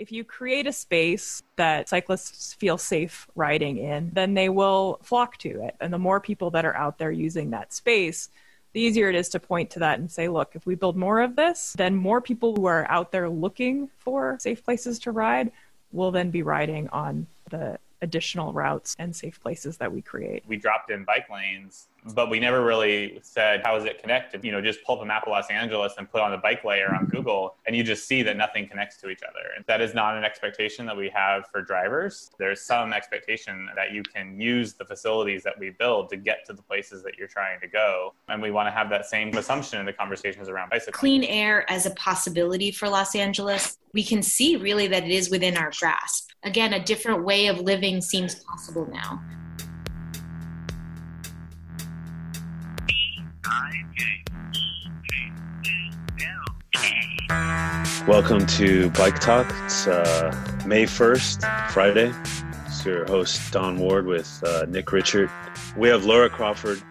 if you create a space that cyclists feel safe riding in, then they will flock to it. And the more people that are out there using that space, the easier it is to point to that and say, look, if we build more of this, then more people who are out there looking for safe places to ride will then be riding on the additional routes and safe places that we create. We dropped in bike lanes, but we never really said, how is it connected? You know, just pull up a map of Los Angeles and put on the bike layer on Google, and you just see that nothing connects to each other. And that is not an expectation that we have for drivers. There's some expectation that you can use the facilities that we build to get to the places that you're trying to go. And we want to have that same assumption in the conversations around bicycling. Clean air as a possibility for Los Angeles, we can see really that it is within our grasp again, a different way of living seems possible now. Welcome to Bike Talk. It's uh, May 1st, Friday. It's your host, Don Ward, with uh, Nick Richard. We have Laura Crawford,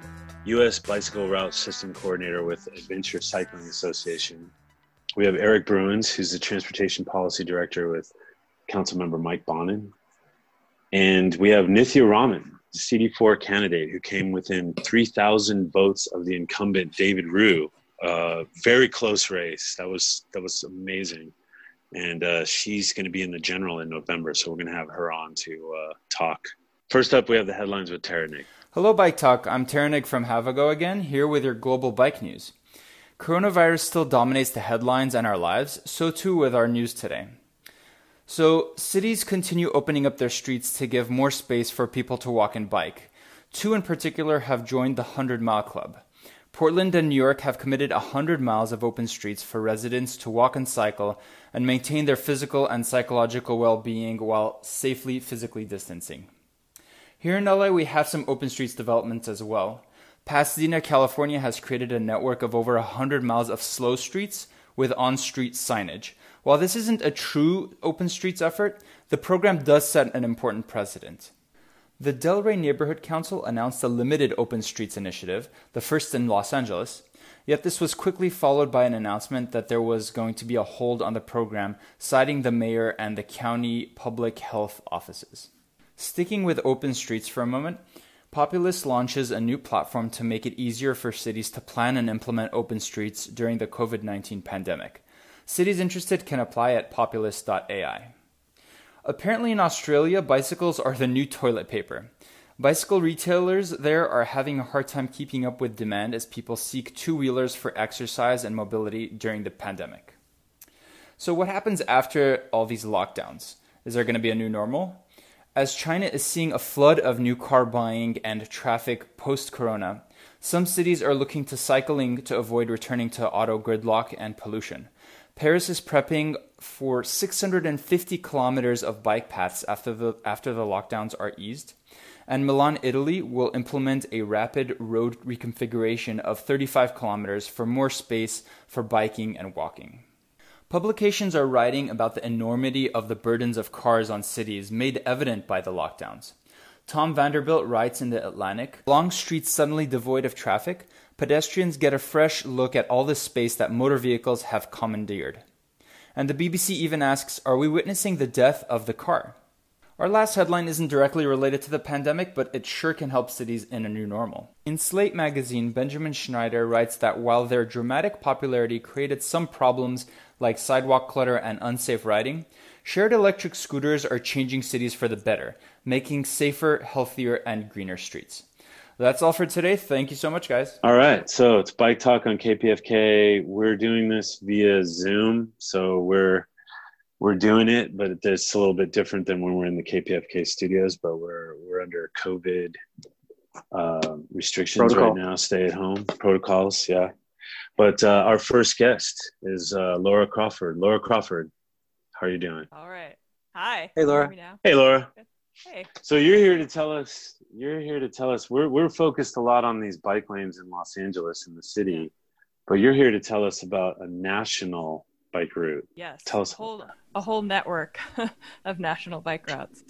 U.S. Bicycle Route System Coordinator with Adventure Cycling Association. We have Eric Bruins, who's the Transportation Policy Director with Councilmember Mike Bonin. And we have Nithya Raman, the CD4 candidate who came within 3,000 votes of the incumbent David Ryu. Uh, very close race. That was that was amazing. And uh, she's going to be in the general in November, so we're going to have her on to uh, talk. First up, we have the headlines with Taranik. Hello, Bike Talk. I'm Taranik from Havago again, here with your global bike news. Coronavirus still dominates the headlines and our lives, so too with our news today. So, cities continue opening up their streets to give more space for people to walk and bike. Two in particular have joined the 100 Mile Club. Portland and New York have committed 100 miles of open streets for residents to walk and cycle and maintain their physical and psychological well being while safely physically distancing. Here in LA, we have some open streets developments as well. Pasadena, California has created a network of over 100 miles of slow streets with on street signage while this isn't a true open streets effort, the program does set an important precedent. The Del Rey Neighborhood Council announced a limited open streets initiative, the first in Los Angeles, yet this was quickly followed by an announcement that there was going to be a hold on the program, citing the mayor and the county public health offices. Sticking with open streets for a moment, Populus launches a new platform to make it easier for cities to plan and implement open streets during the COVID 19 pandemic. Cities interested can apply at populus.ai. Apparently, in Australia, bicycles are the new toilet paper. Bicycle retailers there are having a hard time keeping up with demand as people seek two wheelers for exercise and mobility during the pandemic. So, what happens after all these lockdowns? Is there going to be a new normal? As China is seeing a flood of new car buying and traffic post corona, some cities are looking to cycling to avoid returning to auto gridlock and pollution. Paris is prepping for 650 kilometers of bike paths after the, after the lockdowns are eased. And Milan, Italy will implement a rapid road reconfiguration of 35 kilometers for more space for biking and walking. Publications are writing about the enormity of the burdens of cars on cities made evident by the lockdowns. Tom Vanderbilt writes in The Atlantic Long streets suddenly devoid of traffic, pedestrians get a fresh look at all the space that motor vehicles have commandeered. And the BBC even asks Are we witnessing the death of the car? Our last headline isn't directly related to the pandemic, but it sure can help cities in a new normal. In Slate magazine, Benjamin Schneider writes that while their dramatic popularity created some problems like sidewalk clutter and unsafe riding, shared electric scooters are changing cities for the better, making safer, healthier, and greener streets. That's all for today. Thank you so much, guys. All right. So it's Bike Talk on KPFK. We're doing this via Zoom. So we're we're doing it, but it's a little bit different than when we're in the KPFK studios. But we're we're under COVID uh, restrictions Protocol. right now. Stay at home protocols. Yeah. But uh, our first guest is uh, Laura Crawford. Laura Crawford, how are you doing? All right. Hi. Hey, Laura. Hey, Laura. Hey. So you're here to tell us. You're here to tell us. We're we're focused a lot on these bike lanes in Los Angeles in the city, but you're here to tell us about a national bike route. Yes. Tell us a whole a whole network of national bike routes.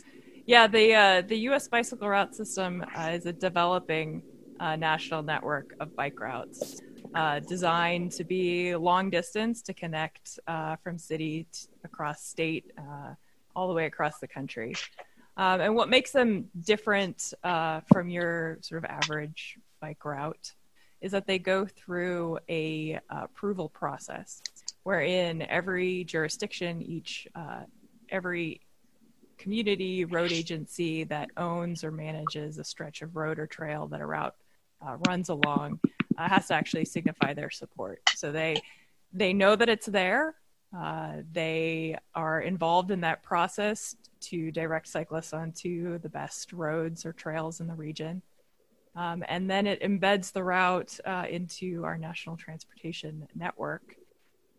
Yeah, the uh, the U.S. bicycle route system uh, is a developing uh, national network of bike routes. uh, designed to be long distance to connect uh, from city t- across state uh, all the way across the country. Um, and what makes them different uh, from your sort of average bike route is that they go through a uh, approval process wherein every jurisdiction, each uh, every community road agency that owns or manages a stretch of road or trail that a route uh, runs along uh, has to actually signify their support. So they they know that it's there. Uh, they are involved in that process to direct cyclists onto the best roads or trails in the region. Um, and then it embeds the route uh, into our national transportation network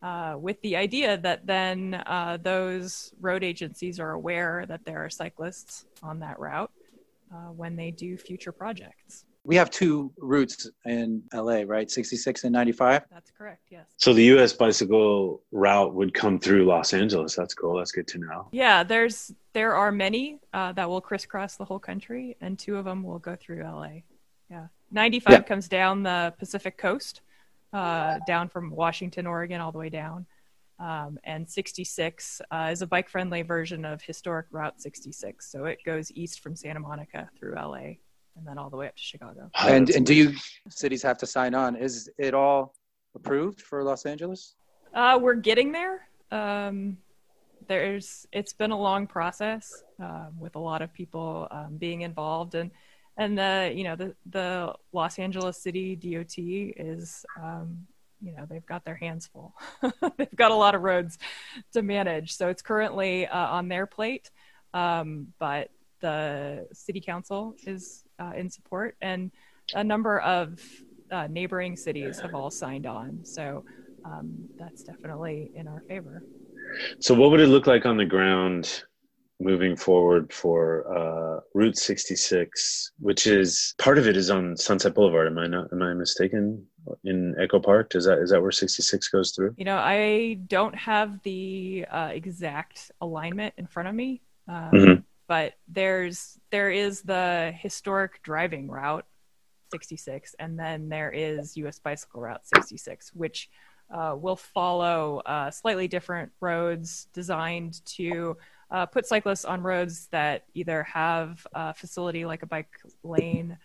uh, with the idea that then uh, those road agencies are aware that there are cyclists on that route uh, when they do future projects. We have two routes in LA, right? 66 and 95? That's correct, yes. So the US bicycle route would come through Los Angeles. That's cool. That's good to know. Yeah, there's there are many uh, that will crisscross the whole country, and two of them will go through LA. Yeah. 95 yeah. comes down the Pacific coast, uh, down from Washington, Oregon, all the way down. Um, and 66 uh, is a bike friendly version of historic Route 66. So it goes east from Santa Monica through LA and then all the way up to Chicago. And, and do you cities have to sign on? Is it all approved for Los Angeles? Uh, we're getting there. Um, there's it's been a long process um, with a lot of people um, being involved and and the you know the the Los Angeles City DOT is um, you know they've got their hands full. they've got a lot of roads to manage, so it's currently uh, on their plate. Um, but the city council is uh, in support, and a number of uh, neighboring cities have all signed on. So um, that's definitely in our favor. So, what would it look like on the ground moving forward for uh, Route 66, which is part of it is on Sunset Boulevard. Am I not? Am I mistaken? In Echo Park, is that is that where 66 goes through? You know, I don't have the uh, exact alignment in front of me, um, mm-hmm. But there's there is the historic driving route 66, and then there is U.S. Bicycle Route 66, which uh, will follow uh, slightly different roads designed to uh, put cyclists on roads that either have a facility like a bike lane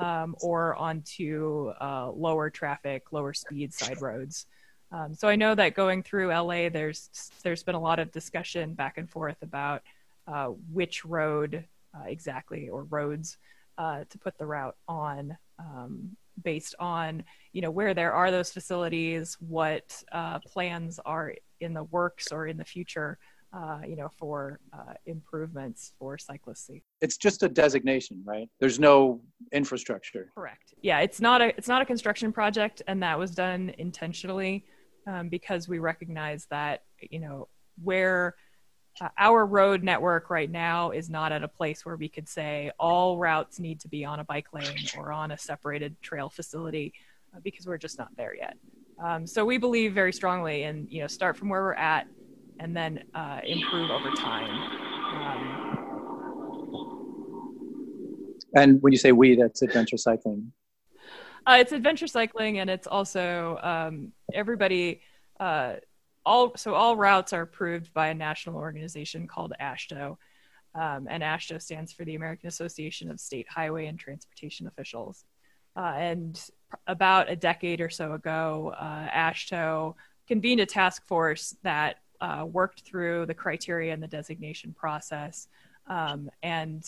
um, or onto uh, lower traffic, lower speed side roads. Um, so I know that going through LA, there's there's been a lot of discussion back and forth about which road uh, exactly or roads uh, to put the route on, um, based on you know where there are those facilities, what uh, plans are in the works or in the future uh, you know, for uh, improvements for cyclists. It's just a designation, right? There's no infrastructure. Correct. Yeah, it's not a it's not a construction project, and that was done intentionally um, because we recognize that you know where uh, our road network right now is not at a place where we could say all routes need to be on a bike lane or on a separated trail facility uh, because we're just not there yet. Um, so we believe very strongly in you know start from where we're at and then uh, improve over time. Um, and when you say we, that's adventure cycling. Uh, it's adventure cycling, and it's also um, everybody. All so all routes are approved by a national organization called AASHTO, um, and AASHTO stands for the American Association of State Highway and Transportation Officials. Uh, and about a decade or so ago, uh, AASHTO convened a task force that uh, worked through the criteria and the designation process. Um, and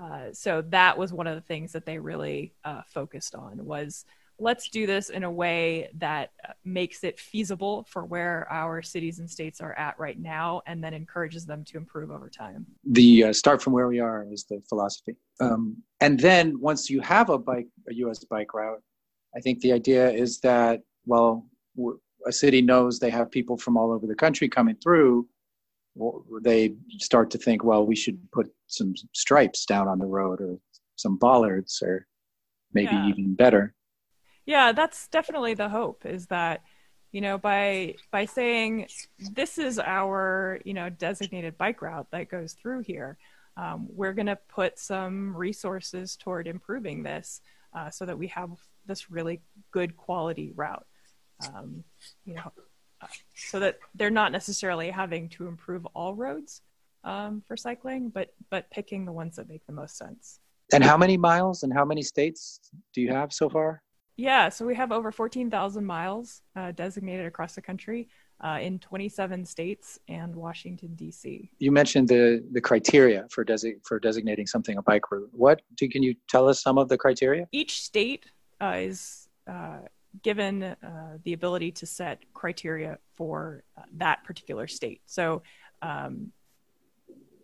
uh, so that was one of the things that they really uh, focused on was let's do this in a way that uh, makes it feasible for where our cities and states are at right now and then encourages them to improve over time the uh, start from where we are is the philosophy um, and then once you have a bike a us bike route i think the idea is that well a city knows they have people from all over the country coming through, they start to think, well, we should put some stripes down on the road or some bollards or maybe yeah. even better. Yeah, that's definitely the hope is that you know by by saying this is our you know designated bike route that goes through here um, we're going to put some resources toward improving this uh, so that we have this really good quality route. Um, you know, uh, so that they're not necessarily having to improve all roads um, for cycling, but but picking the ones that make the most sense. And how many miles and how many states do you have so far? Yeah, so we have over 14,000 miles uh, designated across the country uh, in 27 states and Washington, D.C. You mentioned the, the criteria for, desi- for designating something a bike route. What do, can you tell us some of the criteria? Each state uh, is uh, given uh, the ability to set criteria for uh, that particular state. So um,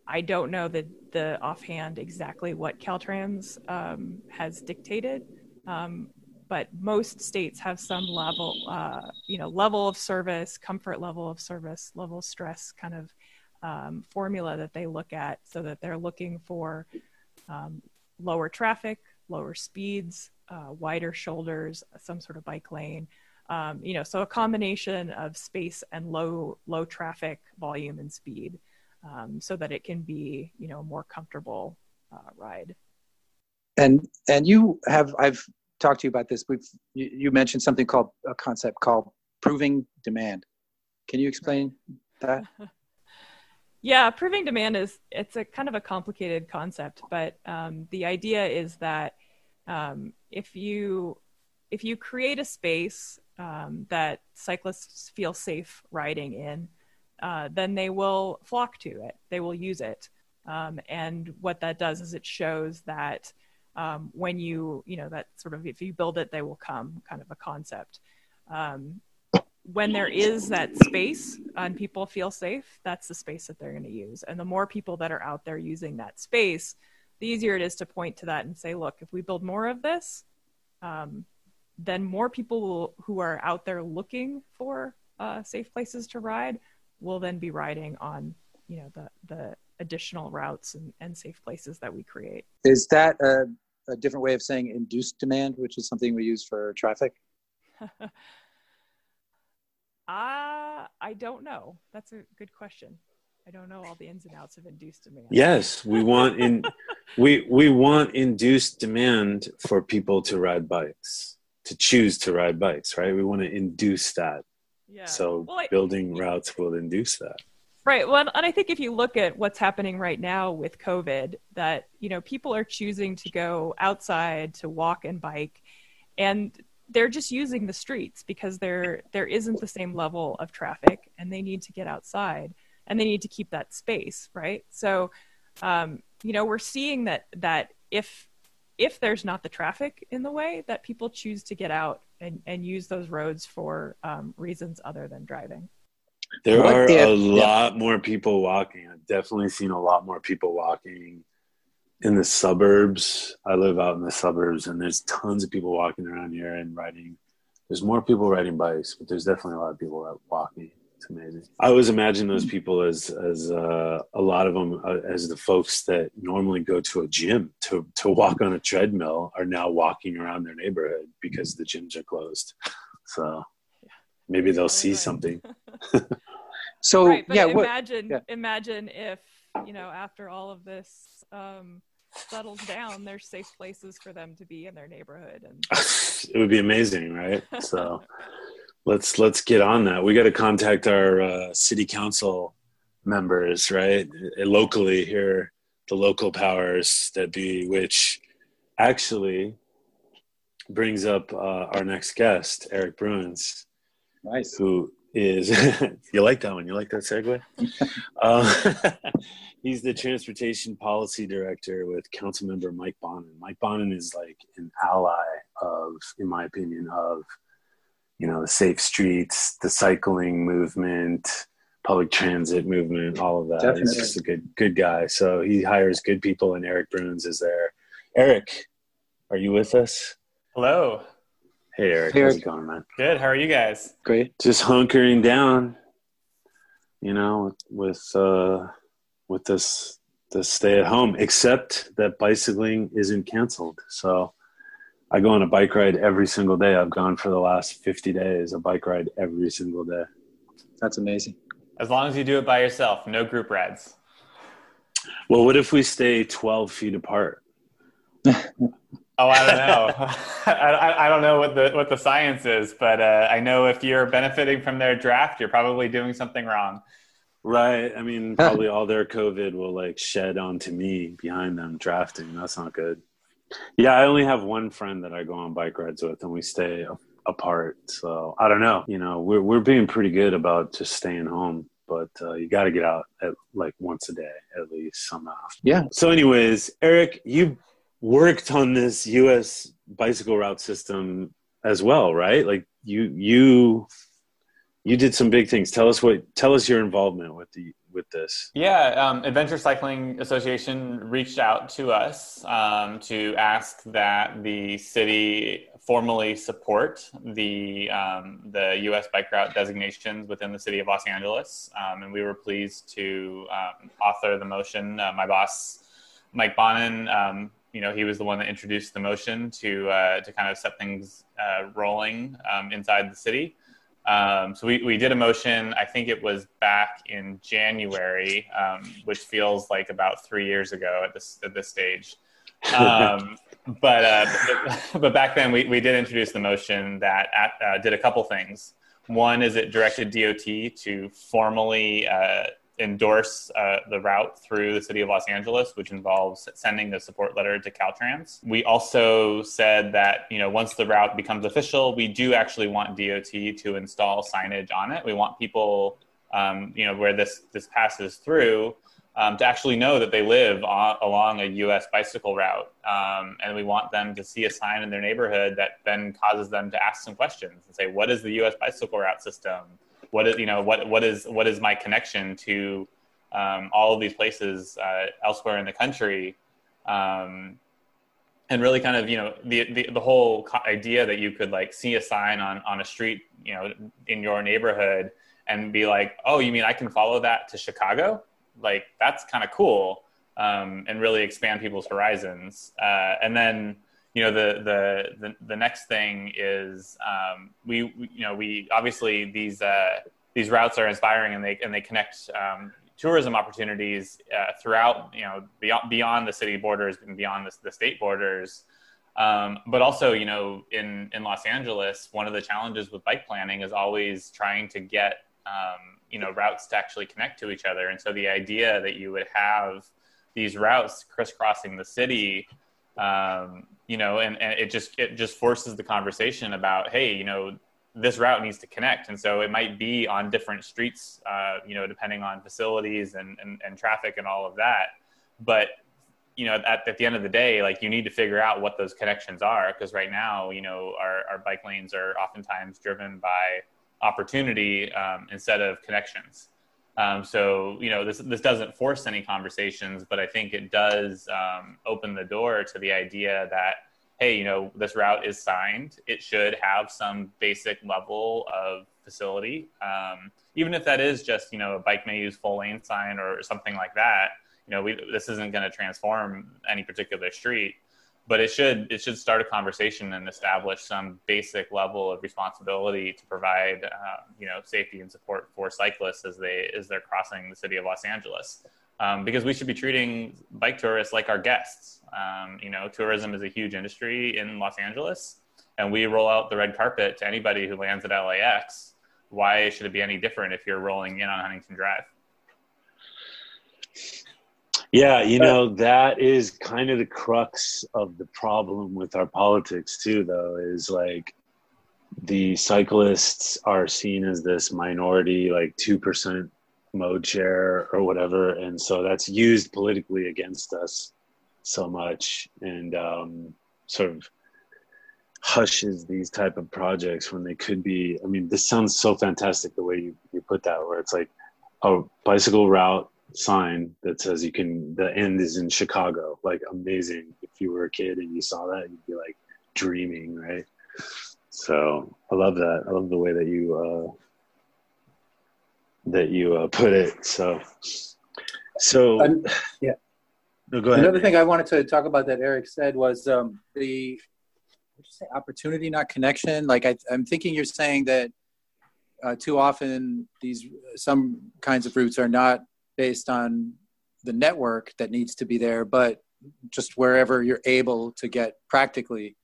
I don't know the, the offhand exactly what Caltrans um, has dictated, um, but most states have some level, uh, you know, level of service, comfort level of service, level stress kind of um, formula that they look at, so that they're looking for um, lower traffic, lower speeds, uh, wider shoulders, some sort of bike lane. Um, you know, so a combination of space and low low traffic volume and speed um, so that it can be you know a more comfortable uh, ride. And and you have I've talked to you about this. We've you, you mentioned something called a concept called proving demand. Can you explain that? yeah, proving demand is it's a kind of a complicated concept, but um, the idea is that um, if you if you create a space um, that cyclists feel safe riding in, uh, then they will flock to it. They will use it. Um, and what that does is it shows that um, when you, you know, that sort of if you build it, they will come kind of a concept. Um, when there is that space and people feel safe, that's the space that they're going to use. And the more people that are out there using that space, the easier it is to point to that and say, look, if we build more of this, um, then more people will, who are out there looking for uh, safe places to ride will then be riding on you know the the additional routes and, and safe places that we create is that a, a different way of saying induced demand which is something we use for traffic? Uh, i don't know. That's a good question. I don't know all the ins and outs of induced demand. Yes we want in we we want induced demand for people to ride bikes to choose to ride bikes right? We want to induce that. Yeah. So well, I, building routes will induce that. Right. Well, and I think if you look at what's happening right now with COVID, that you know people are choosing to go outside to walk and bike, and they're just using the streets because there there isn't the same level of traffic, and they need to get outside and they need to keep that space, right? So, um, you know, we're seeing that that if if there's not the traffic in the way, that people choose to get out and, and use those roads for um, reasons other than driving. There what are if, a lot yeah. more people walking. I've definitely seen a lot more people walking in the suburbs. I live out in the suburbs, and there's tons of people walking around here and riding. There's more people riding bikes, but there's definitely a lot of people that walking. It's amazing. I always imagine those people as as uh, a lot of them uh, as the folks that normally go to a gym to to walk on a treadmill are now walking around their neighborhood because the gyms are closed. So maybe they'll see right. something. so right, yeah, imagine what, yeah. imagine if you know after all of this um, settles down, there's safe places for them to be in their neighborhood, and it would be amazing, right? So let's let's get on that. We got to contact our uh, city council members, right, locally here, the local powers that be, which actually brings up uh, our next guest, Eric Bruins. Nice. Who is you like that one? You like that segue? uh, he's the transportation policy director with Councilmember Mike Bonin. Mike Bonin is like an ally of, in my opinion, of you know the safe streets, the cycling movement, public transit movement, all of that. Definitely. He's just a good good guy. So he hires good people, and Eric Bruins is there. Eric, are you with us? Hello. Hey Eric, hey, Eric. how's it going, man? Good. How are you guys? Great. Just hunkering down. You know, with uh, with this this stay at home, except that bicycling isn't canceled. So I go on a bike ride every single day. I've gone for the last 50 days, a bike ride every single day. That's amazing. As long as you do it by yourself, no group rides. Well, what if we stay 12 feet apart? Oh, I don't know. I, I, don't know what the what the science is, but uh, I know if you're benefiting from their draft, you're probably doing something wrong. Right. I mean, probably all their COVID will like shed onto me behind them drafting. That's not good. Yeah, I only have one friend that I go on bike rides with, and we stay apart. So I don't know. You know, we're we're being pretty good about just staying home, but uh, you got to get out at like once a day at least somehow. Yeah. So, anyways, Eric, you worked on this U.S. bicycle route system as well, right? Like you you you did some big things. Tell us what tell us your involvement with the with this? Yeah, um, Adventure Cycling Association reached out to us um, to ask that the city formally support the um, the U.S. bike route designations within the city of Los Angeles, um, and we were pleased to um, author the motion. Uh, my boss, Mike Bonin, um, you know, he was the one that introduced the motion to uh, to kind of set things uh, rolling inside the city. Um, so we, we did a motion, I think it was back in January, um, which feels like about three years ago at this, at this stage. Um, but, uh, but, but, back then we, we did introduce the motion that at, uh, did a couple things. One is it directed DOT to formally uh, endorse uh, the route through the city of Los Angeles, which involves sending the support letter to Caltrans. We also said that you know once the route becomes official, we do actually want DOT to install signage on it. We want people, um, you know, where this this passes through. Um, to actually know that they live on, along a U.S. bicycle route, um, and we want them to see a sign in their neighborhood that then causes them to ask some questions and say, "What is the U.S. bicycle route system? What is you know what what is what is my connection to um, all of these places uh, elsewhere in the country? Um, and really kind of you know the, the the whole idea that you could like see a sign on on a street you know in your neighborhood and be like oh you mean i can follow that to chicago? Like that's kind of cool um, and really expand people's horizons. Uh, and then you know the the the, the next thing is um, we, we, you know we obviously these uh, these routes are inspiring and they and they connect um, tourism opportunities uh, throughout you know beyond beyond the city borders and beyond the, the state borders. Um, but also, you know, in in Los Angeles, one of the challenges with bike planning is always trying to get um, you know routes to actually connect to each other. And so the idea that you would have these routes crisscrossing the city um, you know, and, and it just it just forces the conversation about, hey, you know, this route needs to connect, and so it might be on different streets, uh, you know, depending on facilities and, and and traffic and all of that. But you know, at, at the end of the day, like you need to figure out what those connections are, because right now, you know, our our bike lanes are oftentimes driven by opportunity um, instead of connections. Um, so you know this this doesn't force any conversations, but I think it does um, open the door to the idea that hey, you know this route is signed. It should have some basic level of facility, um, even if that is just you know a bike may use full lane sign or something like that. You know, we, this isn't going to transform any particular street but it should it should start a conversation and establish some basic level of responsibility to provide uh, you know safety and support for cyclists as they as they're crossing the city of Los Angeles. Um, because we should be treating bike tourists like our guests. Um, you know, tourism is a huge industry in Los Angeles, and we roll out the red carpet to anybody who lands at LAX. Why should it be any different if you're rolling in on Huntington Drive? Yeah, you know, that is kind of the crux of the problem with our politics, too, though, is like the cyclists are seen as this minority, like 2% mode share or whatever. And so that's used politically against us so much and um, sort of hushes these type of projects when they could be i mean this sounds so fantastic the way you, you put that where it's like a bicycle route sign that says you can the end is in chicago. Like amazing. If you were a kid and you saw that you'd be like dreaming right? So i love that. I love the way that you uh that you uh, put it so. So um, yeah. No, go ahead. Another thing i wanted to talk about that eric said was um the say? Opportunity not connection? Like I, i'm thinking you're saying that uh, too often these some kinds of routes are not based on the network that needs to be there, but just wherever you're able to get practically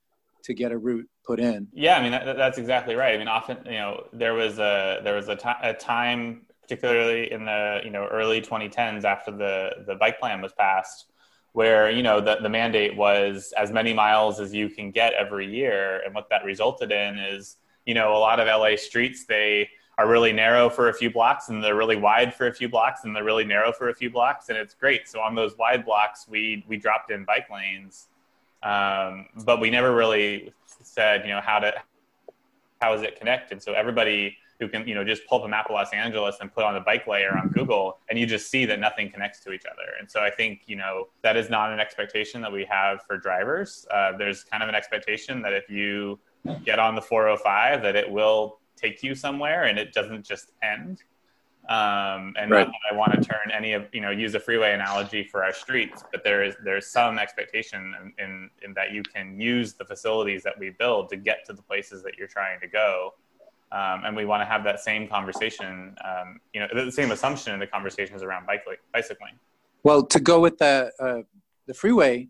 to get a route put in. Yeah, I mean that, that's exactly right. I mean, often you know there was a there was a, t- a time, particularly in the you know early 2010s after the the bike plan was passed, where you know the, the mandate was as many miles as you can get every year and what that resulted in is you know a lot of la streets they are really narrow for a few blocks and they're really wide for a few blocks and they're really narrow for a few blocks and it's great so on those wide blocks we we dropped in bike lanes um, but we never really said you know how to how is it connected so everybody who can you know just pull up a map of Los Angeles and put on the bike layer on Google, and you just see that nothing connects to each other. And so I think you know that is not an expectation that we have for drivers. Uh, there's kind of an expectation that if you get on the 405, that it will take you somewhere and it doesn't just end. Um, and right. I want to turn any of you know use a freeway analogy for our streets, but there is there's some expectation in, in, in that you can use the facilities that we build to get to the places that you're trying to go um, and we want to have that same conversation, um, you know, the same assumption in the conversations around bike, bicycling. Well, to go with the uh, the freeway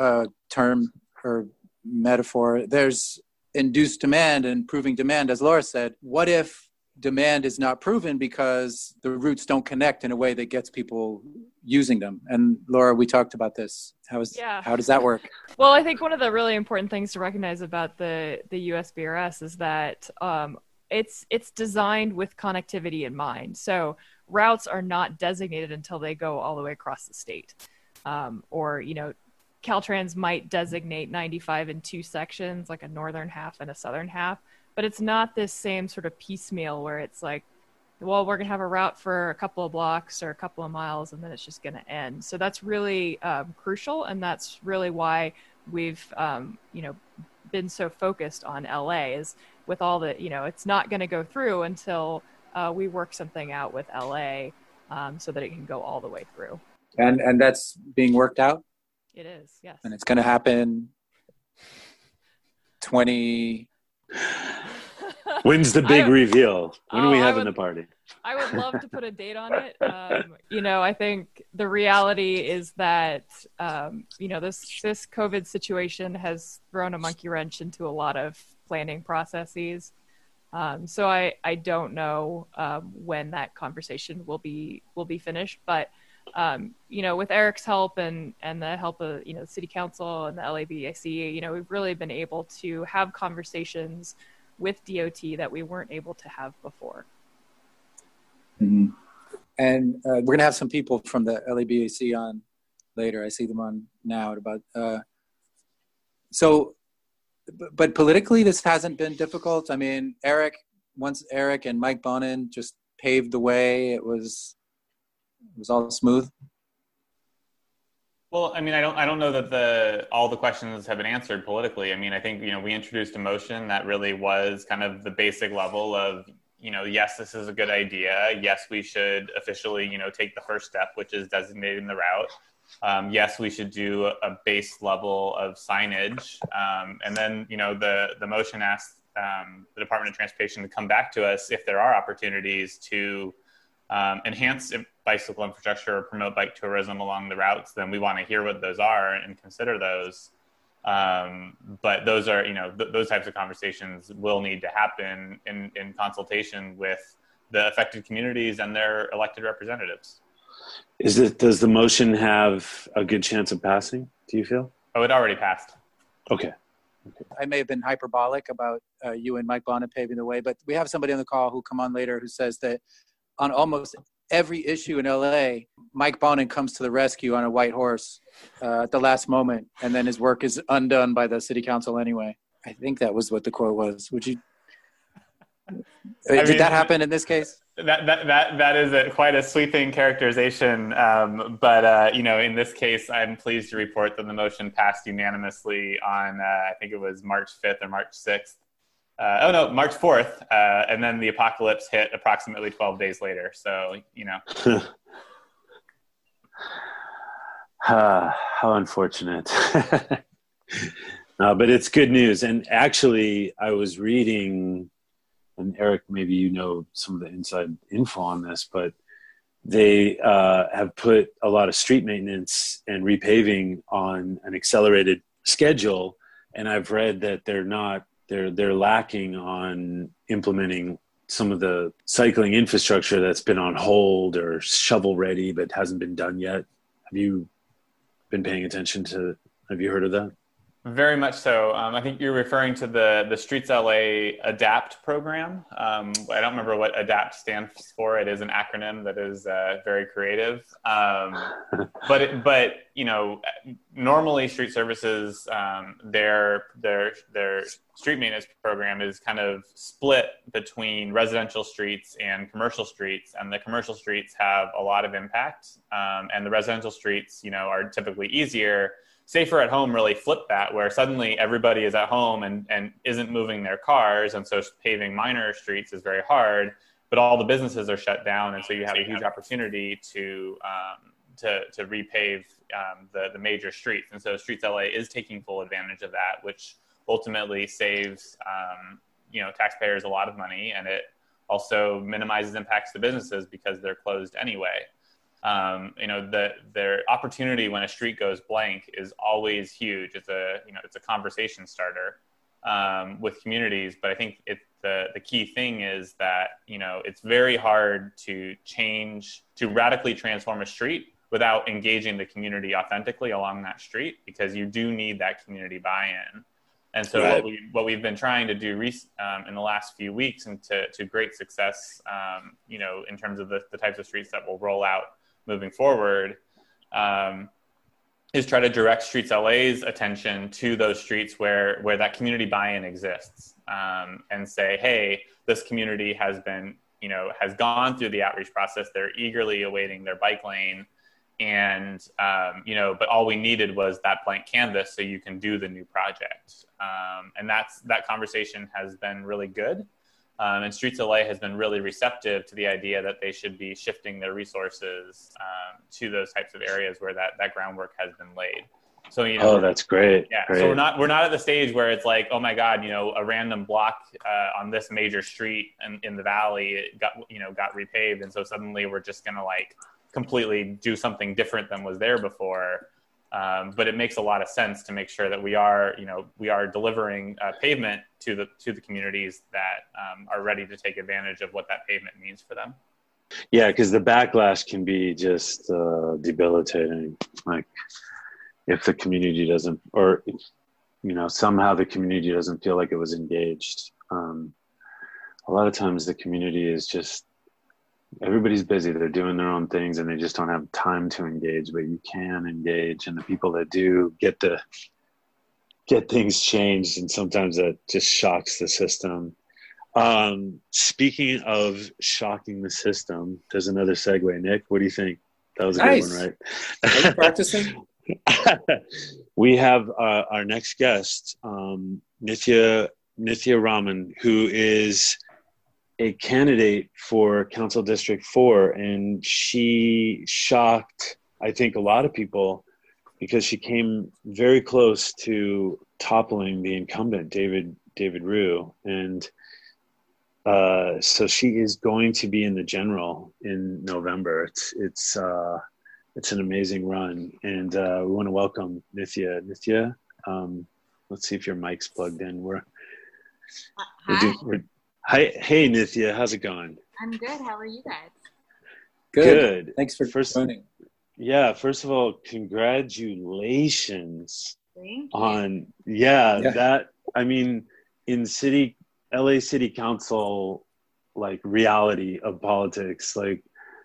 uh, term or metaphor, there's induced demand and proving demand, as Laura said. What if demand is not proven because the routes don't connect in a way that gets people using them. And Laura, we talked about this. How is yeah. how does that work? Well, I think one of the really important things to recognize about the the USBRS is that um, it's it's designed with connectivity in mind. So routes are not designated until they go all the way across the state, um, or you know. Caltrans might designate 95 in two sections, like a northern half and a southern half, but it's not this same sort of piecemeal where it's like well we're going to have a route for a couple of blocks or a couple of miles and then it's just going to end. So that's really um, crucial and that's really why we've um, you know been so focused on la is with all the you know it's not going to go through until uh, we work something out with la um, so that it can go all the way through. And and that's being worked out it is yes and it's going to happen 20 When's the big reveal? When oh, are we having the party? I would love to put a date on it. Um, you know, I think the reality is that um, you know this this COVID situation has thrown a monkey wrench into a lot of planning processes. Um, so I I don't know um, when that conversation will be will be finished, but um, you know, with Eric's help and and the help of you know the city council and the LABAC, you know, we've really been able to have conversations with DOT that we weren't able to have before. Mm-hmm. And uh, we're going to have some people from the LABAC on later. I see them on now at about. Uh, so, but politically, this hasn't been difficult. I mean, Eric, once Eric and Mike Bonin just paved the way, it was it was all smooth. Well, I mean, I don't, I don't know that the all the questions have been answered politically. I mean, I think you know we introduced a motion that really was kind of the basic level of you know, yes, this is a good idea. Yes, we should officially you know take the first step, which is designating the route. Um, yes, we should do a base level of signage, um, and then you know the the motion asked um, the Department of Transportation to come back to us if there are opportunities to um, enhance bicycle infrastructure or promote bike tourism along the routes, then we want to hear what those are and consider those. Um, but those are, you know, th- those types of conversations will need to happen in, in consultation with the affected communities and their elected representatives. Is it, does the motion have a good chance of passing, do you feel? Oh, it already passed. Okay. okay. I may have been hyperbolic about uh, you and Mike Bonin paving the way, but we have somebody on the call who come on later who says that on almost every issue in LA, Mike Bonin comes to the rescue on a white horse uh, at the last moment, and then his work is undone by the city council anyway. I think that was what the quote was. Would you? Did mean, that happen in this case? That that that, that is a, quite a sweeping characterization. Um, but uh, you know, in this case, I'm pleased to report that the motion passed unanimously on uh, I think it was March 5th or March 6th uh, oh no, March 4th. Uh, and then the apocalypse hit approximately 12 days later. So, you know. uh, how unfortunate. no, but it's good news. And actually, I was reading, and Eric, maybe you know some of the inside info on this, but they uh, have put a lot of street maintenance and repaving on an accelerated schedule, and I've read that they're not they're they're lacking on implementing some of the cycling infrastructure that's been on hold or shovel ready but hasn't been done yet. Have you been paying attention to? Have you heard of that? Very much so. Um, I think you're referring to the the Streets LA Adapt program. Um, I don't remember what Adapt stands for. It is an acronym that is uh, very creative. Um, but it, but you know, normally street services um, their their their street maintenance program is kind of split between residential streets and commercial streets, and the commercial streets have a lot of impact, um, and the residential streets, you know, are typically easier safer at home really flipped that where suddenly everybody is at home and, and isn't moving their cars and so paving minor streets is very hard but all the businesses are shut down and so you have a huge opportunity to um, to, to repave um, the, the major streets. And so streets la is taking full advantage of that which ultimately saves um, you know taxpayers a lot of money and it also minimizes impacts to businesses because they're closed anyway um, you know the their opportunity when a street goes blank is always huge. It's a you know it's a conversation starter um, with communities. But i think it the the key thing is that you know it's very hard to change to radically transform a street without engaging the community authentically along that street because you do need that community buy-in. And so right. what, we, what we've been trying to do rec- um, in the last few weeks and to, to great success, um, you know, in terms of the, the types of streets that will roll out moving forward um, is try to direct Streets LA's attention to those streets where where that community buy-in exists, um, and say, hey, this community has been you know has gone through the outreach process. They're eagerly awaiting their bike lane, and um, you know, but all we needed was that blank canvas so you can do the new project. Um, and that's that conversation has been really good. Um, and Streets of LA has been really receptive to the idea that they should be shifting their resources um, to those types of areas where that, that groundwork has been laid. So you know, oh, that's great. Yeah. Great. So we're not we're not at the stage where it's like, oh my God, you know, a random block uh, on this major street in, in the valley got you know got repaved, and so suddenly we're just gonna like completely do something different than was there before. Um, but it makes a lot of sense to make sure that we are, you know, we are delivering uh, pavement to the to the communities that um, are ready to take advantage of what that pavement means for them. Yeah, because the backlash can be just uh, debilitating. Like if the community doesn't, or you know, somehow the community doesn't feel like it was engaged. Um, a lot of times, the community is just everybody's busy. They're doing their own things and they just don't have time to engage but you can engage and the people that do get to get things changed and sometimes that just shocks the system. Um, speaking of shocking the system there's another segue. Nick what do you think? That was a nice. good one right? Are you practicing? We have uh, our next guest um, nithya nithya raman who is a candidate for Council District 4, and she shocked, I think, a lot of people because she came very close to toppling the incumbent, David David Ryu. And uh, so she is going to be in the general in November. It's it's uh, it's an amazing run, and uh, we want to welcome Nithya. Nithya, um, let's see if your mic's plugged in. We're we're, do, we're Hi, hey Nithya, how's it going? I'm good. How are you guys? Good. Good. Thanks for first. Joining. Yeah, first of all, congratulations Thank on yeah, Yeah. that. I mean, in city, LA City Council, like reality of politics, like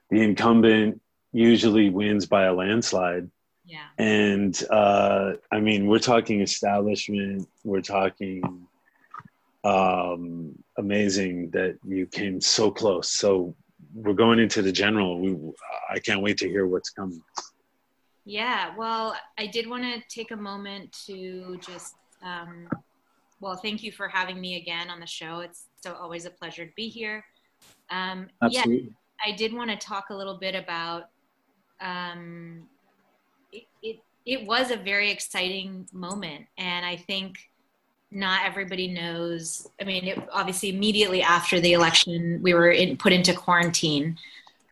the incumbent usually wins by a landslide. Yeah. And uh, I mean, we're talking establishment, we're talking um, amazing that you came so close. So we're going into the general. We, I can't wait to hear what's coming. Yeah, well, I did want to take a moment to just, um, well, thank you for having me again on the show. It's so always a pleasure to be here. Um, Absolutely. Yeah, I did want to talk a little bit about. Um, it, it it was a very exciting moment, and I think not everybody knows. I mean, it, obviously, immediately after the election, we were in, put into quarantine.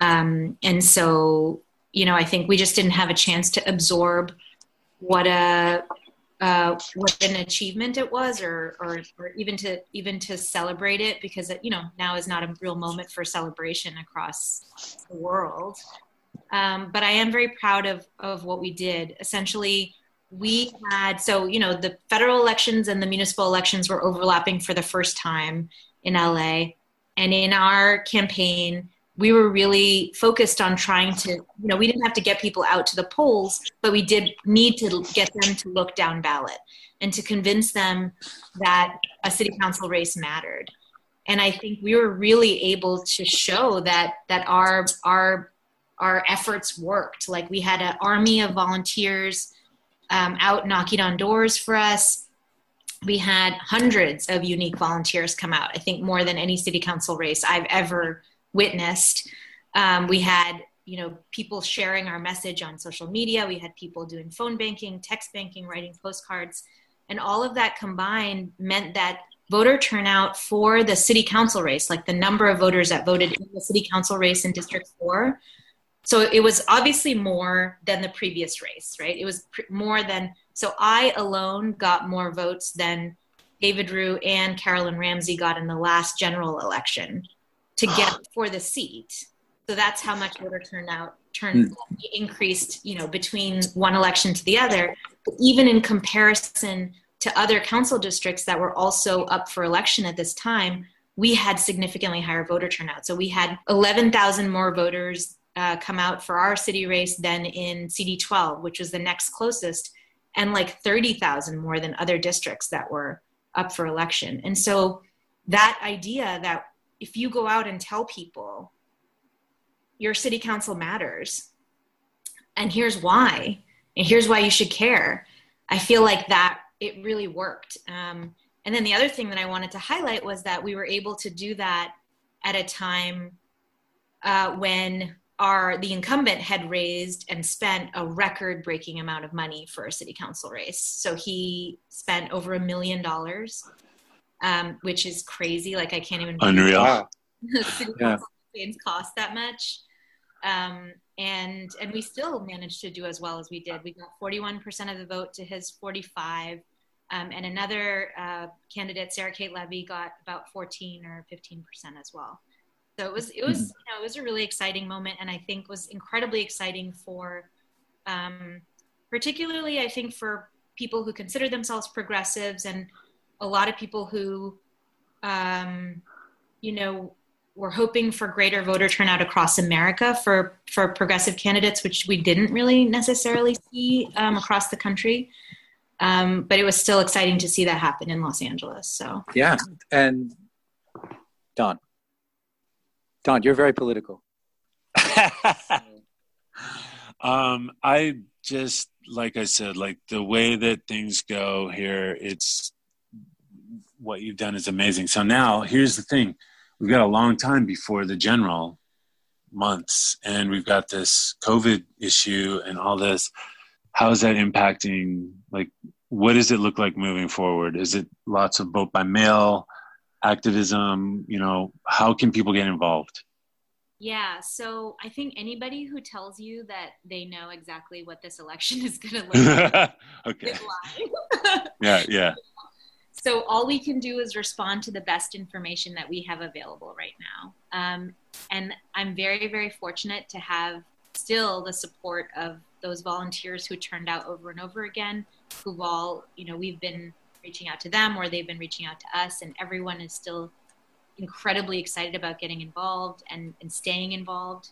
Um, and so, you know, I think we just didn't have a chance to absorb what a uh, what an achievement it was, or, or or even to even to celebrate it, because you know now is not a real moment for celebration across the world. Um, but I am very proud of of what we did. Essentially, we had so you know the federal elections and the municipal elections were overlapping for the first time in LA, and in our campaign, we were really focused on trying to you know we didn't have to get people out to the polls but we did need to get them to look down ballot and to convince them that a city council race mattered. And i think we were really able to show that that our our our efforts worked. Like we had an army of volunteers um, out knocking on doors for us we had hundreds of unique volunteers come out i think more than any city council race i've ever witnessed. Um, we had you know people sharing our message on social media. We had people doing phone banking, text banking, writing postcards, and all of that combined meant that voter turnout for the city council race, like the number of voters that voted in the city council race in District Four. So it was obviously more than the previous race, right? It was pr- more than so I alone got more votes than David Ryu and Carolyn Ramsey got in the last general election to get for the seat. So that's how much voter turnout turned mm. increased, you know, between one election to the other. But even in comparison to other council districts that were also up for election at this time, we had significantly higher voter turnout. So we had 11,000 more voters uh, come out for our city race than in CD12, which was the next closest, and like 30,000 more than other districts that were up for election. And so that idea that if you go out and tell people your city council matters and here's why and here's why you should care i feel like that it really worked um, and then the other thing that i wanted to highlight was that we were able to do that at a time uh, when our the incumbent had raised and spent a record breaking amount of money for a city council race so he spent over a million dollars um, which is crazy. Like I can't even unreal. city yeah. cost that much. Um, and and we still managed to do as well as we did. We got 41% of the vote to his 45, um, and another uh, candidate, Sarah Kate Levy, got about 14 or 15% as well. So it was it was mm-hmm. you know it was a really exciting moment, and I think was incredibly exciting for, um, particularly I think for people who consider themselves progressives and a lot of people who, um, you know, were hoping for greater voter turnout across America for for progressive candidates, which we didn't really necessarily see um, across the country. Um, but it was still exciting to see that happen in Los Angeles. So yeah, and Don, Don, you're very political. um, I just like I said, like the way that things go here, it's what you've done is amazing. So now here's the thing we've got a long time before the general months, and we've got this COVID issue and all this. How is that impacting? Like, what does it look like moving forward? Is it lots of vote by mail activism? You know, how can people get involved? Yeah, so I think anybody who tells you that they know exactly what this election is going to look like, okay. yeah, yeah. So all we can do is respond to the best information that we have available right now. Um, and I'm very, very fortunate to have still the support of those volunteers who turned out over and over again, who've all, you know, we've been reaching out to them or they've been reaching out to us, and everyone is still incredibly excited about getting involved and, and staying involved.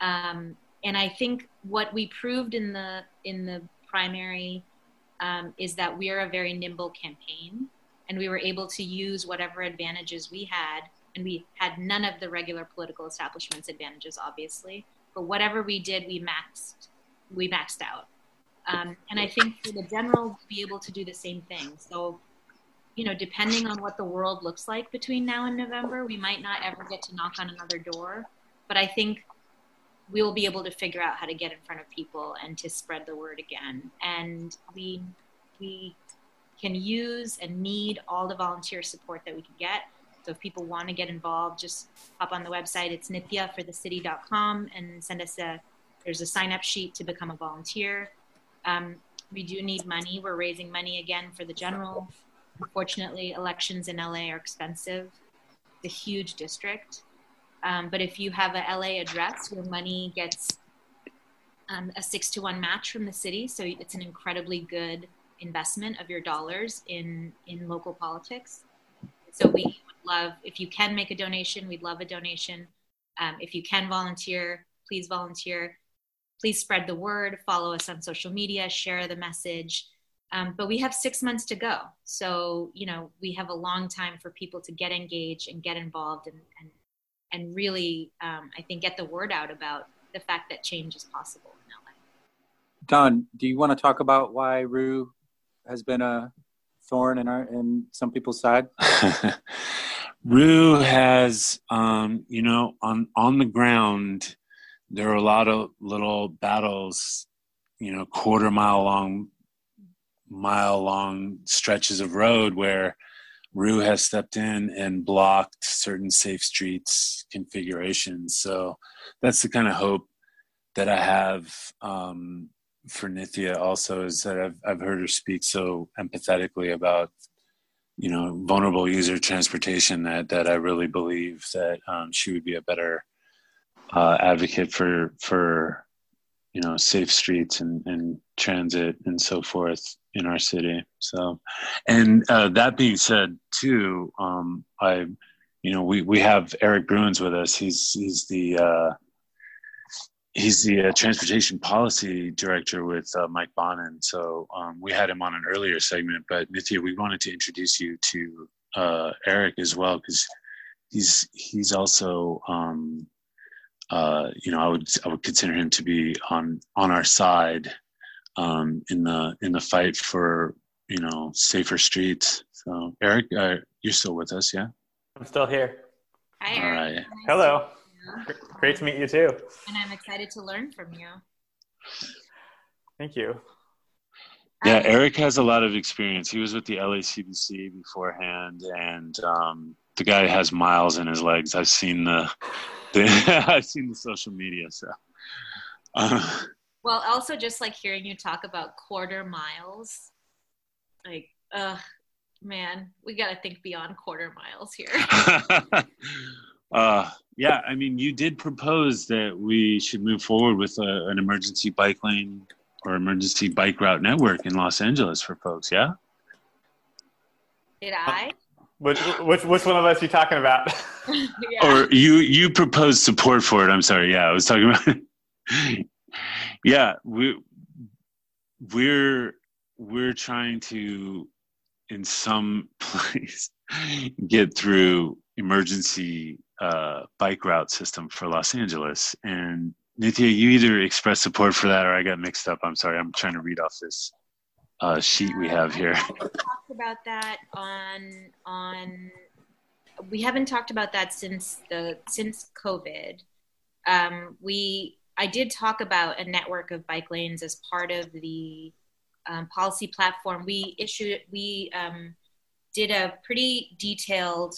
Um, and I think what we proved in the in the primary um, is that we're a very nimble campaign and we were able to use whatever advantages we had and we had none of the regular political establishment's advantages obviously but whatever we did we maxed we maxed out um, and i think for the general be able to do the same thing so you know depending on what the world looks like between now and november we might not ever get to knock on another door but i think we will be able to figure out how to get in front of people and to spread the word again and we we can use and need all the volunteer support that we can get. So if people want to get involved, just hop on the website. It's nithyaforthecity.com and send us a, there's a sign up sheet to become a volunteer. Um, we do need money. We're raising money again for the general. Unfortunately, elections in LA are expensive. It's a huge district. Um, but if you have a LA address, your money gets um, a six to one match from the city. So it's an incredibly good investment of your dollars in, in local politics. So we would love, if you can make a donation, we'd love a donation. Um, if you can volunteer, please volunteer. Please spread the word, follow us on social media, share the message. Um, but we have six months to go. So, you know, we have a long time for people to get engaged and get involved and, and, and really, um, I think, get the word out about the fact that change is possible in LA. Don, do you want to talk about why Ryu has been a thorn in our in some people's side? Ryu has, um, you know, on on the ground, there are a lot of little battles, you know, quarter mile long, mile long stretches of road where Ryu has stepped in and blocked certain safe streets configurations. So that's the kind of hope that I have um, for Nithya also is that I've, I've heard her speak so empathetically about you know vulnerable user transportation that that I really believe that um, she would be a better uh, advocate for for you know safe streets and, and transit and so forth in our city. So and uh, that being said too um, i you know we we have eric bruins with us. He's he's the uh, he's the uh, transportation policy director with uh, mike bonin. So um, we had him on an earlier segment but nithya we wanted to introduce you to uh, eric as well because he's he's also um, uh, you know, I would I would consider him to be on on our side um, in the in the fight for you know safer streets. So, Eric, uh, you're still with us, yeah? I'm still here. Hi, All Eric. right. Hello. Great to meet you too. And I'm excited to learn from you. Thank you. Yeah, Um, Eric has a lot of experience. He was with the LACBC beforehand, and um, the guy has miles in his legs. I've seen the, the I've seen the social media. So, uh, Well, also just like hearing you talk about quarter miles, like, ugh, man, we got to think beyond quarter miles here. uh, yeah, I mean, you did propose that we should move forward with a, an emergency bike lane or emergency bike route network in Los Angeles for folks. Yeah. Did I? Which which which one of us are you talking about? yeah. or you you proposed support for it. I'm sorry. Yeah i was talking about yeah we we're we're trying to in some place get through emergency uh, bike route system for los angeles. And nithya you either expressed support for that or i got mixed up. I'm sorry. I'm trying to read off this uh, sheet we have here We talked about that on on. We haven't talked about that since the since COVID. Um, we I did talk about a network of bike lanes as part of the um, policy platform. We issued we um, did a pretty detailed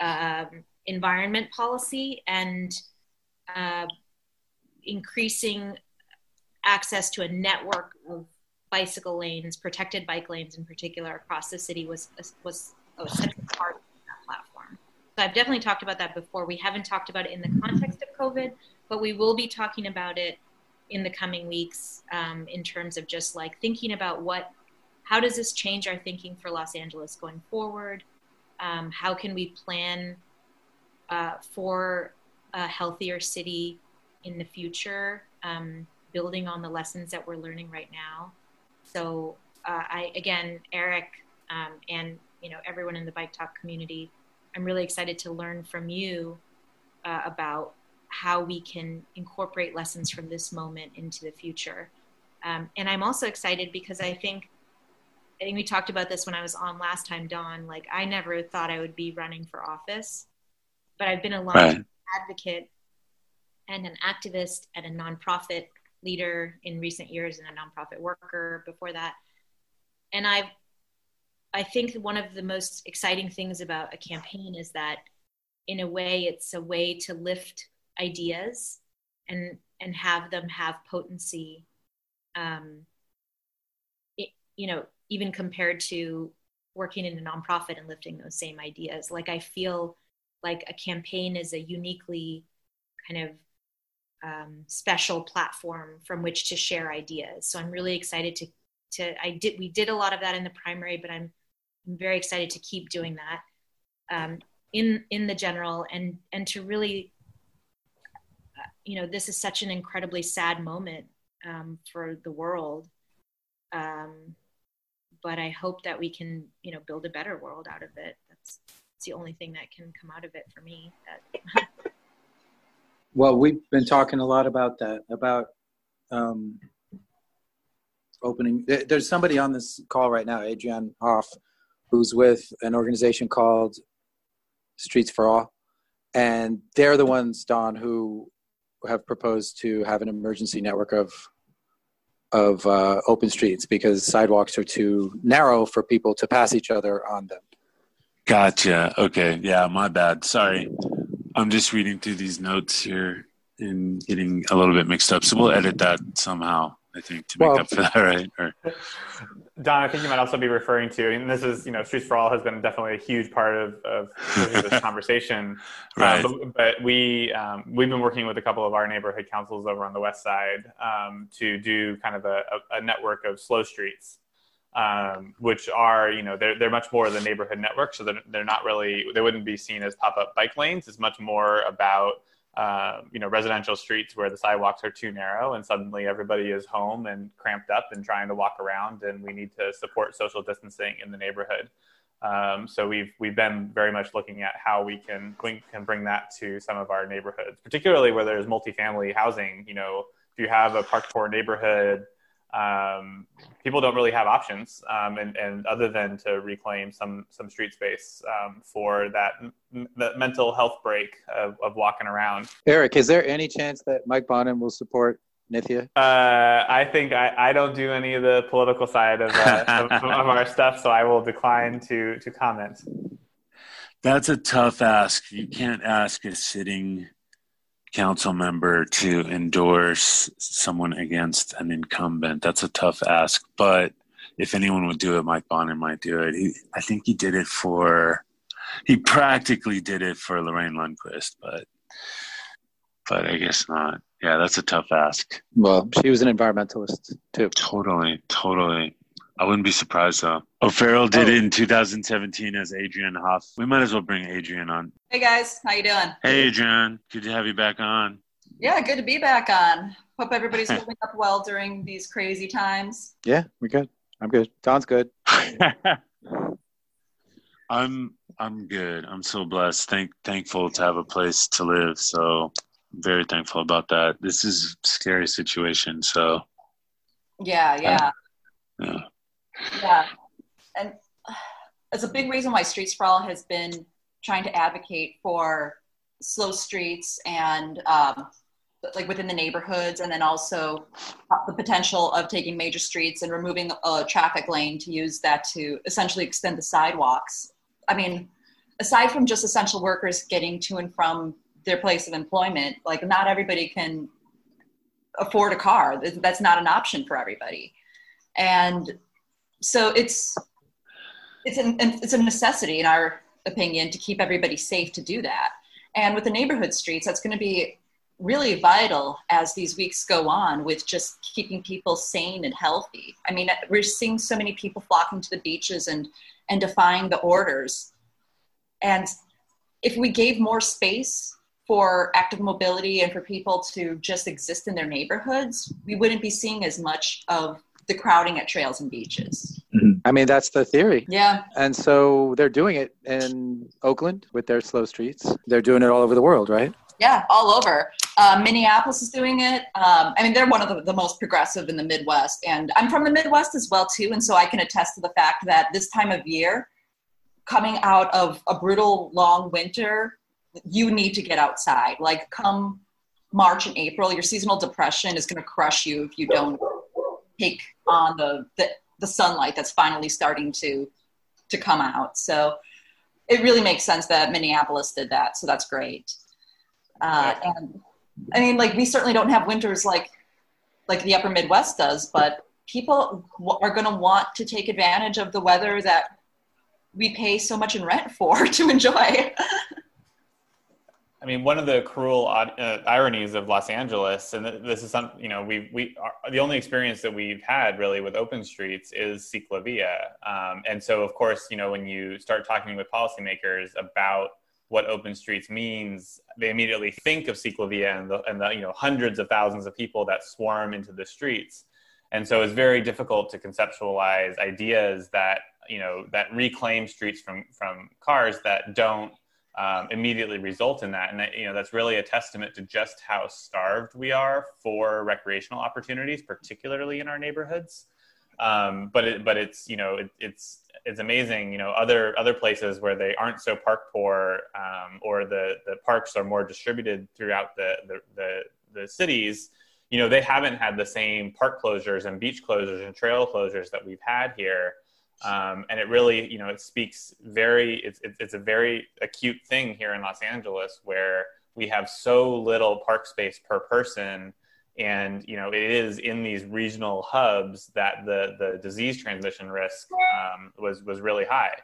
um, environment policy and uh, increasing access to a network of bicycle lanes, protected bike lanes in particular across the city was was a central part of that platform. So I've definitely talked about that before. We haven't talked about it in the context of COVID, but we will be talking about it in the coming weeks um, in terms of just like thinking about what, how does this change our thinking for Los Angeles going forward? Um, how can we plan uh, for a healthier city in the future, um, building on the lessons that we're learning right now? So uh, I again, Eric, um, and you know everyone in the Bike Talk community, I'm really excited to learn from you uh, about how we can incorporate lessons from this moment into the future. Um, and I'm also excited because I think I think we talked about this when I was on last time, Dawn. Like I never thought I would be running for office, but I've been a long Right. advocate and an activist and a nonprofit leader in recent years and a nonprofit worker before that. And I've I think one of the most exciting things about a campaign is that, in a way, it's a way to lift ideas and and have them have potency. Um, it, you know, even compared to working in a nonprofit and lifting those same ideas. Like I feel like a campaign is a uniquely kind of um, special platform from which to share ideas. So I'm really excited to to I did we did a lot of that in the primary, but I'm, I'm very excited to keep doing that um, in in the general and and to really uh, you know this is such an incredibly sad moment um, for the world. Um, but I hope that we can, you know, build a better world out of it. That's, that's the only thing that can come out of it for me. That well, we've been talking a lot about that, about um, opening. There's somebody on this call right now, Adrian Hoff, who's with an organization called Streets for All. And they're the ones, Don, who have proposed to have an emergency network of of uh, open streets because sidewalks are too narrow for people to pass each other on them. Gotcha. Okay. Yeah, my bad. Sorry. I'm just reading through these notes here and getting a little bit mixed up. So we'll edit that somehow, I think, to make well, up for that, right? Or... Don, I think you might also be referring to, and this is, you know, Streets for All has been definitely a huge part of, of this conversation. Uh, right. Um, but, but, we, um, we've been working with a couple of our neighborhood councils over on the west side um, to do kind of a, a, network of slow streets, um, which are, you know, they're, they're much more of the neighborhood network. So they're, they're not really, they wouldn't be seen as pop up bike lanes. It's much more about uh, you know residential streets where the sidewalks are too narrow and suddenly everybody is home and cramped up and trying to walk around and we need to support social distancing in the neighborhood um, so we've we've been very much looking at how we can we can bring that to some of our neighborhoods particularly where there's multifamily housing you know if you have a park poor neighborhood um, people don't really have options, um, and, and other than to reclaim some some street space um, for that, m- that mental health break of, of walking around. Eric, is there any chance that Mike Bonin will support Nithya? Uh, I think I, I don't do any of the political side of, uh, of, of, our stuff, so I will decline to to comment. That's a tough ask. You can't ask a sitting council member to endorse someone against an incumbent. That's a tough ask, but if anyone would do it, Mike Bonin might do it. He, I think he did it for, he practically did it for Lorraine Lundquist, but, but I guess not. Yeah, that's a tough ask. Well, she was an environmentalist too. Totally, totally. I wouldn't be surprised though. O'Farrell did oh. it in 2017 as Adrian Hoff. We might as well bring Adrian on. Hey guys, how you doing? Hey Adrian, good to have you back on. Yeah, good to be back on. Hope everybody's holding up well during these crazy times. Yeah, we're good. I'm good. Don's good. I'm I'm good. I'm so blessed. Thank thankful to have a place to live. So very thankful about that. This is a scary situation. So yeah, yeah. Uh, yeah. Yeah. And it's a big reason why Streets for All has been trying to advocate for slow streets and um, like within the neighborhoods and then also the potential of taking major streets and removing a traffic lane to use that to essentially extend the sidewalks. I mean aside from just essential workers getting to and from their place of employment like not everybody can afford a car. That's not an option for everybody. And so it's it's an it's a necessity in our opinion to keep everybody safe to do that. And with the neighborhood streets, that's going to be really vital as these weeks go on with just keeping people sane and healthy. I mean, we're seeing so many people flocking to the beaches and and defying the orders. And if we gave more space for active mobility and for people to just exist in their neighborhoods, we wouldn't be seeing as much of the crowding at trails and beaches. Mm-hmm. I mean, that's the theory. Yeah. And so they're doing it in Oakland with their slow streets. They're doing it all over the world, right? Yeah, all over. Uh, Minneapolis is doing it. Um, I mean, they're one of the, the, most progressive in the Midwest. And I'm from the Midwest as well, too. And so I can attest to the fact that this time of year, coming out of a brutal long winter, you need to get outside. Like, come March and April, your seasonal depression is going to crush you if you don't take on the, the, the sunlight that's finally starting to to come out. So it really makes sense that Minneapolis did that. So that's great. Uh, and I mean, like we certainly don't have winters like like the Upper Midwest does, but people are going to want to take advantage of the weather that we pay so much in rent for to enjoy. I mean, one of the cruel uh, ironies of Los Angeles, and this is some, you know, we we are, the only experience that we've had really with open streets is Ciclavia, um, and so of course, you know, when you start talking with policymakers about what open streets means, they immediately think of Ciclavia and the, and the you know hundreds of thousands of people that swarm into the streets, and so it's very difficult to conceptualize ideas that you know that reclaim streets from from cars that don't um, immediately result in that. And that, you know, that's really a testament to just how starved we are for recreational opportunities, particularly in our neighborhoods. Um, but it, but it's you know it, it's it's amazing you know other other places where they aren't so park poor um, or the the parks are more distributed throughout the, the the the cities you know they haven't had the same park closures and beach closures and trail closures that we've had here um, and it really, you know, it speaks very, it's, it's a very acute thing here in Los Angeles where we have so little park space per person. And, you know, it is in these regional hubs that the, the disease transmission risk um, was, was really high.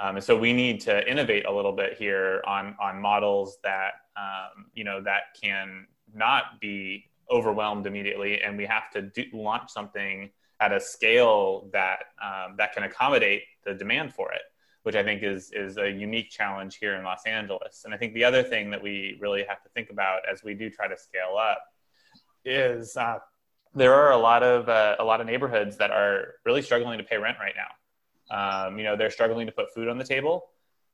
Um, and so we need to innovate a little bit here on, on models that, um, you know, that can not be overwhelmed immediately. And we have to do, launch something at a scale that um, that can accommodate the demand for it, which I think is is a unique challenge here in Los Angeles. And I think the other thing that we really have to think about as we do try to scale up is uh, there are a lot of uh, a lot of neighborhoods that are really struggling to pay rent right now. Um, you know, they're struggling to put food on the table,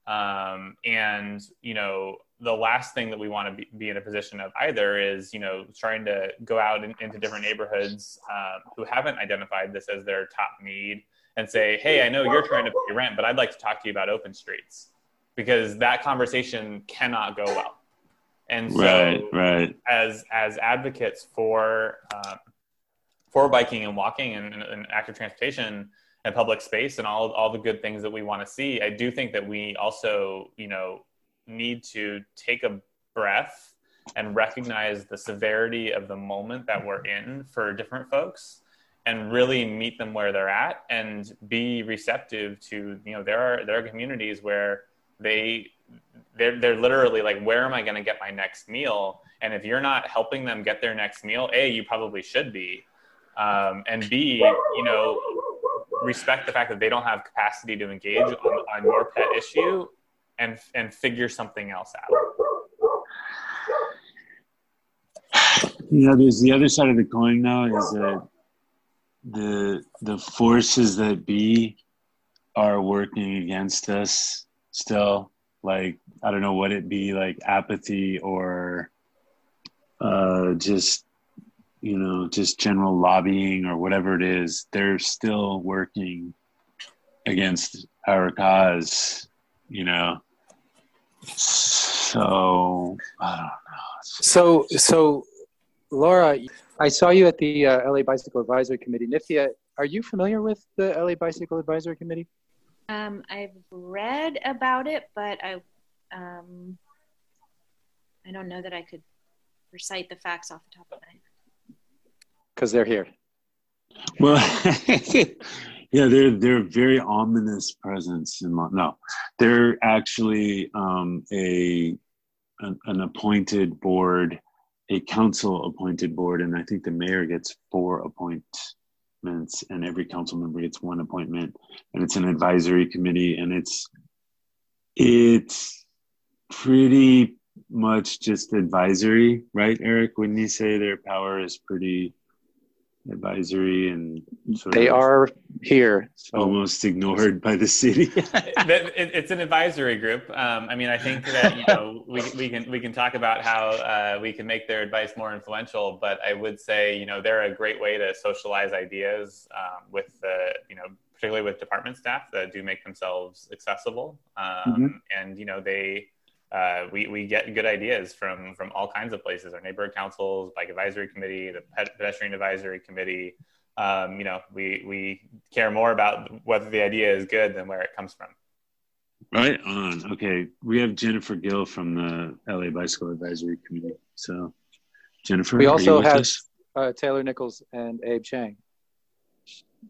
um, and you know the last thing that we want to be, be, in a position of either is you know trying to go out in, into different neighborhoods um, who haven't identified this as their top need and say hey i know you're trying to pay rent but i'd like to talk to you about open streets because that conversation cannot go well and so right, right. as as advocates for um, for biking and walking and, and active transportation and public space and all all the good things that we want to see i do think that we also you know need to take a breath and recognize the severity of the moment that we're in for different folks and really meet them where they're at and be receptive to you know there are there are communities where they they're, they're literally like where am i going to get my next meal? And if you're not helping them get their next meal a you probably should be. Um, and b you know respect the fact that they don't have capacity to engage on, on your pet issue and and figure something else out. You know there's the other side of the coin now is that the the forces that be are working against us still. Like i don't know what it be like apathy or uh just you know just general lobbying or whatever it is. They're still working against our cause you know so I don't know. So so Laura, I saw you at the uh, LA Bicycle Advisory Committee. Nithya, are you familiar with the LA Bicycle Advisory Committee? Um, I've read about it, but I um, I don't know that I could recite the facts off the top of my head. Because they're here. Well, Yeah, they're they're very ominous presence in no, they're actually um, a an, an, appointed board, a council appointed board, and I think the mayor gets four appointments, and every council member gets one appointment, and it's an advisory committee, and it's it's pretty much just advisory, right, Eric? Wouldn't you say their power is pretty advisory and sort they are here so. almost ignored by the city it's an advisory group um, i mean i think that you know we, we can we can talk about how uh, we can make their advice more influential but i would say you know they're a great way to socialize ideas um, with the you know particularly with department staff that do make themselves accessible um, mm-hmm. and you know they uh, we, we get good ideas from from all kinds of places our neighborhood councils bike advisory committee the pedestrian advisory committee um, you know we we care more about whether the idea is good than where it comes from. Right on. Okay, we have Jennifer Gill from the LA Bicycle Advisory Committee. So, Jennifer, We also have us? uh, Taylor Nichols and Abe Chang.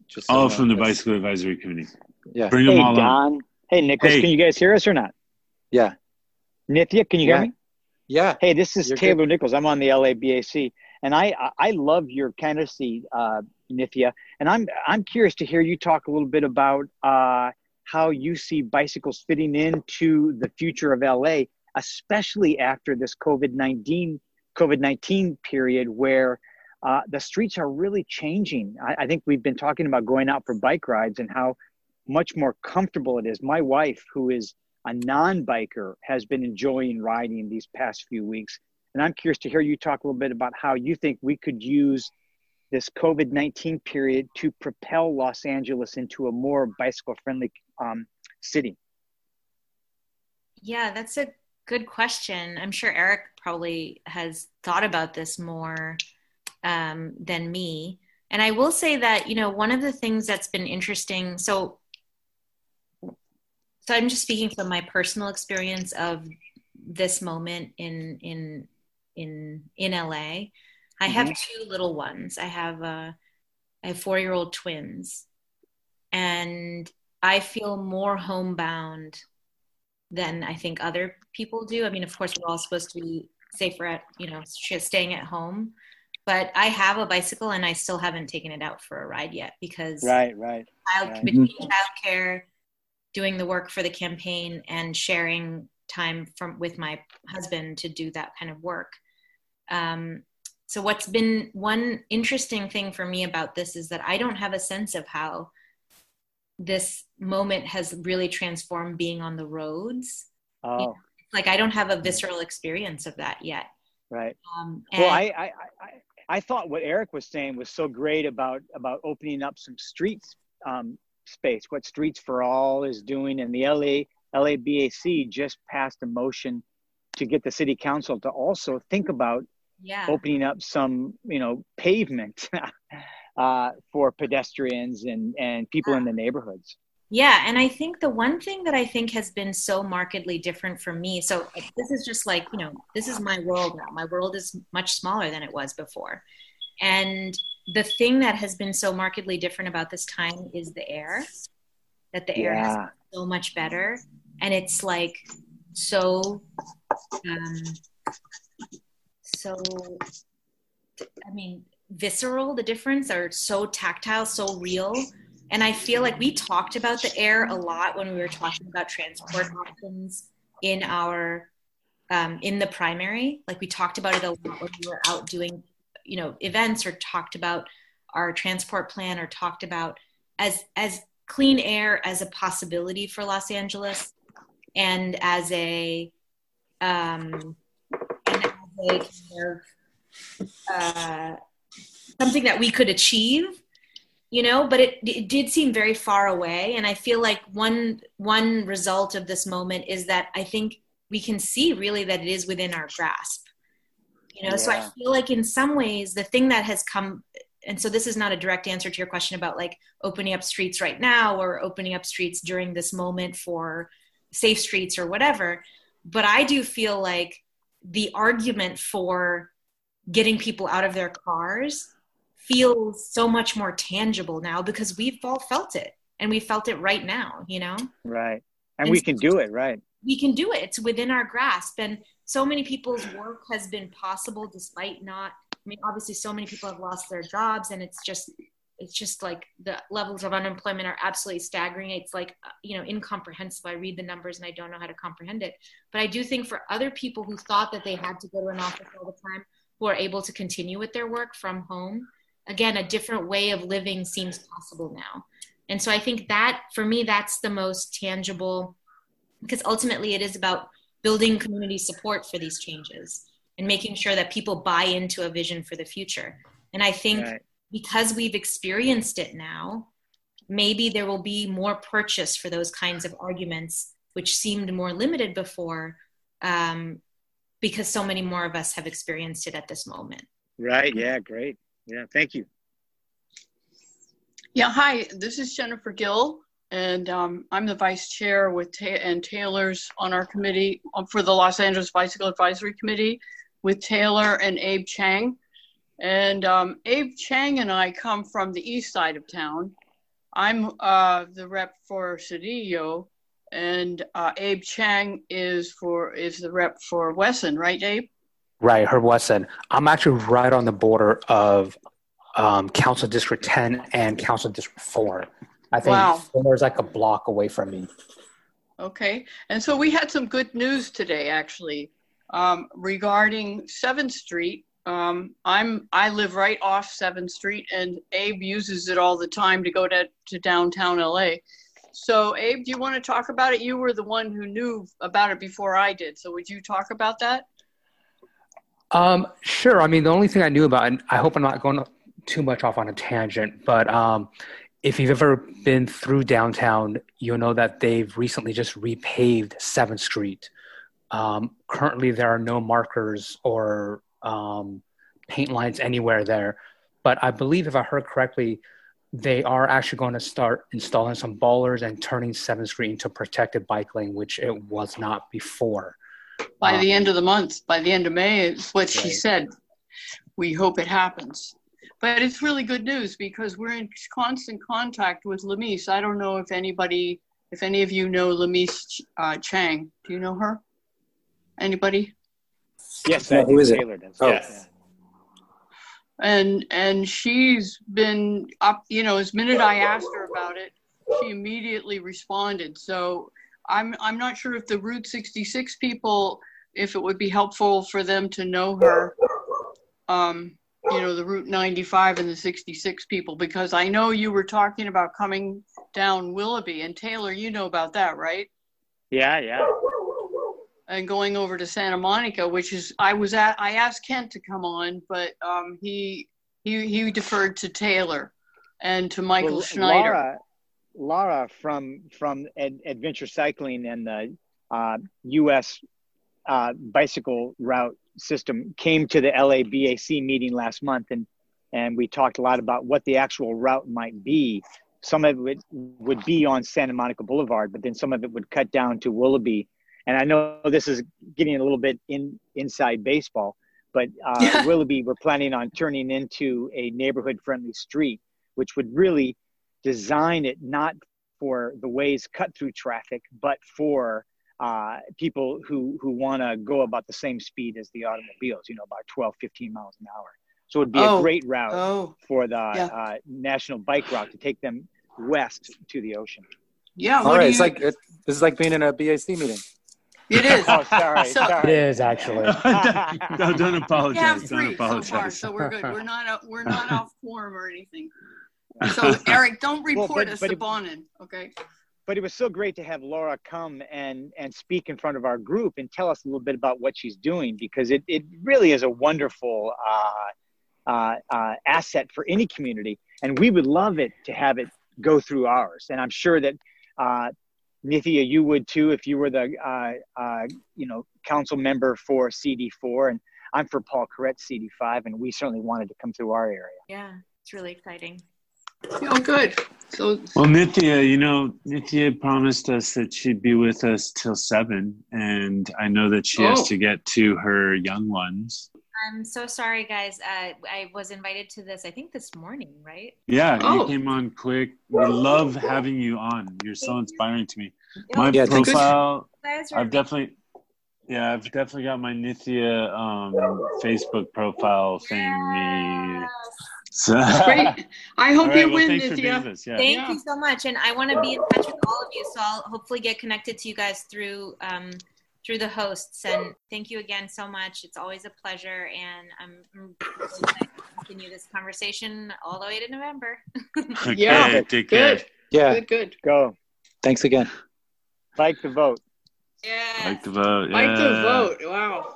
Just all so from the you Bicycle Advisory Committee. Yeah. Bring them Hey, all on. Hey, Nichols, Hey. can you guys hear us or not? Yeah. Nithya, can you hear me? Yeah. Hey, this is You're Taylor Nichols. I'm on the LABAC, and I I- I love your candidacy, uh, Nithya. And I'm I'm curious to hear you talk a little bit about uh, how you see bicycles fitting into the future of LA, especially after this COVID nineteen COVID nineteen period where. Uh, the streets are really changing. I, I think we've been talking about going out for bike rides and how much more comfortable it is. My wife, who is a non-biker has been enjoying riding these past few weeks and i'm curious to hear you talk a little bit about how you think we could use this covid-19 period to propel los angeles into a more bicycle friendly um, city Yeah, that's a good question. I'm sure Eric probably has thought about this more um, than me. And I will say that, you know, one of the things that's been interesting, so so I'm just speaking from my personal experience of this moment in in in in LA. I have two little ones. I have uh, I have four year old twins, and I feel more homebound than I think other people do. I mean, of course, we're all supposed to be safer at you know staying at home, but I have a bicycle and I still haven't taken it out for a ride yet because right right child, Right. between childcare, doing the work for the campaign, and sharing time from with my husband to do that kind of work. Um, so what's been one interesting thing for me about this is that I don't have a sense of how this moment has really transformed being on the roads. oh Like I don't have a visceral experience of that yet. right Um, well I, I i i thought what eric was saying was so great about about opening up some streets um, space what streets for all is doing and the la labac just passed a motion to get the city council to also think about yeah, opening up some you know pavement uh, for pedestrians and and people in the neighborhoods Yeah, and I think the one thing that I think has been so markedly different for me, so this is just like, you know, this is my world now. My world is much smaller than it was before. And the thing that has been so markedly different about this time is the air, that the air has yeah so much better. And it's like so, um, so, I mean, visceral, the difference are so tactile, so real. And I feel like we talked about the air a lot when we were talking about transport options in our um, in the primary. Like we talked about it a lot when we were out doing, you know, events or talked about our transport plan or talked about as as clean air as a possibility for Los Angeles and as a um, kind of, uh, something that we could achieve you know but it, it did seem very far away. And i feel like one one result of this moment is that i think we can see really that it is within our grasp you know? So i feel like in some ways the thing that has come and so this is not a direct answer to your question about like opening up streets right now or opening up streets during this moment for safe streets or whatever but i do feel like the argument for getting people out of their cars feels so much more tangible now because we've all felt it and we felt it right now you know? Right. And And we so- can do it right. we can do it. It's within our grasp. And so many people's work has been possible despite not i mean obviously so many people have lost their jobs and it's just it's just like the levels of unemployment are absolutely staggering it's like uh, you know incomprehensible i read the numbers and i don't know how to comprehend it but i do think for other people who thought that they had to go to an office all the time who are able to continue with their work from home again a different way of living seems possible now and so i think that for me that's the most tangible because ultimately it is about building community support for these changes and making sure that people buy into a vision for the future. And I think Right. Because we've experienced it now, maybe there will be more purchase for those kinds of arguments, which seemed more limited before, um, because so many more of us have experienced it at this moment. right yeah great yeah thank you Yeah, hi. This is Jennifer Gill, and um, I'm the vice chair with Ta- and Taylor's on our committee um, for the Los Angeles Bicycle Advisory Committee with Taylor and Abe Chang. And um, Abe Chang and I come from the east side of town. I'm uh, the rep for Cedillo, and uh, Abe Chang is for is the rep for Wesson, right, Abe? Right, Herb Wesson. I'm actually right on the border of um, Council District 10 and Council District 4. I think Wow. four is like a block away from me. Okay, and so we had some good news today, actually, um, regarding Seventh Street. Um, I'm I live right off Seventh Street, and Abe uses it all the time to go to to downtown LA. So, Abe, do you want to talk about it? You were the one who knew about it before I did. So, would you talk about that? Um, sure. I mean, the only thing I knew about, and I hope I'm not going too much off on a tangent, but um, if you've ever been through downtown, you'll know that they've recently just repaved 7th Street. Um, currently, there are no markers or um, paint lines anywhere there. But I believe, if I heard correctly, they are actually going to start installing some bollards and turning 7th Street into a protected bike lane, which it was not before. By Uh, the end of the month, by the end of May, is what she said. We hope it happens. But it's really good news because we're in constant contact with Lemise. I don't know if anybody, if any of you know Lemise uh, Chang. Do you know her? Anybody? Yes, No, I who it? Taylor does. Oh. Yes. and and she's been up you know as minute i asked her about it she immediately responded so i'm i'm not sure if the route 66 people if it would be helpful for them to know her um you know the route 95 and the 66 people because i know you were talking about coming down willoughby and taylor you know about that right Yeah, yeah. And going over to Santa Monica, which is I was at I asked Kent to come on, but um, he he he deferred to Taylor and to Michael Well, Schneider. Laura, Laura from from Ad- Adventure Cycling and the uh, U.S. Uh, bicycle route system came to the LABAC meeting last month, and and we talked a lot about what the actual route might be. Some of it would be on Santa Monica Boulevard, but then some of it would cut down to Willoughby. And I know this is getting a little bit in inside baseball, but uh, Yeah. Willoughby, we're planning on turning into a neighborhood-friendly street, which would really design it not for the ways cut through traffic, but for uh, people who, who want to go about the same speed as the automobiles, you know, about 12, 15 miles an hour. So it'd be Oh. a great route Oh, for the Yeah. uh, national bike route to take them west to the ocean. yeah. All What right, do it's like it, this is like being in a BAC meeting. It is. Oh, sorry, So- sorry. is actually. don't, don't We apologize. have don't three so far, so we're good. We're not out- we're not off form or anything. So Eric, don't Well, report but- us but to it- Bonin, okay? but it was so great to have Laura come and and speak in front of our group and tell us a little bit about what she's doing because it, it really is a wonderful uh, uh, uh, asset for any community and we would love it to have it go through ours and I'm sure that uh, Nithya you would too if you were the uh, uh, you know council member for CD4 and I'm for Paul Koretz CD5 and we certainly wanted to come through our area. Yeah, it's really exciting. Oh, good. So Well, Nithya, you know, Nithya promised us that she'd be with us till seven, and I know that she Oh. has to get to her young ones. I'm so sorry, guys. Uh, I was invited to this, I think this morning, right? Yeah, Oh. you came on quick. We love having you on. You're so inspiring to me. My Yeah, profile, You guys are I've definitely, yeah, I've definitely got my Nithya um, Facebook profile thing. Yes. So, great. I hope All right, you well, win, thanks for being with Nithya. Yeah. Thank Yeah. you so much, and I want to be in touch with all of you. So I'll hopefully get connected to you guys through um, through the hosts. And thank you again so much. It's always a pleasure, and I'm I'm really excited to continue this conversation all the way to November. Okay, Yeah, take care. Good, Yeah, good, good. Go. thanks again. Like the vote. Yeah. Like the vote. Yeah. Like the yeah. vote. Wow.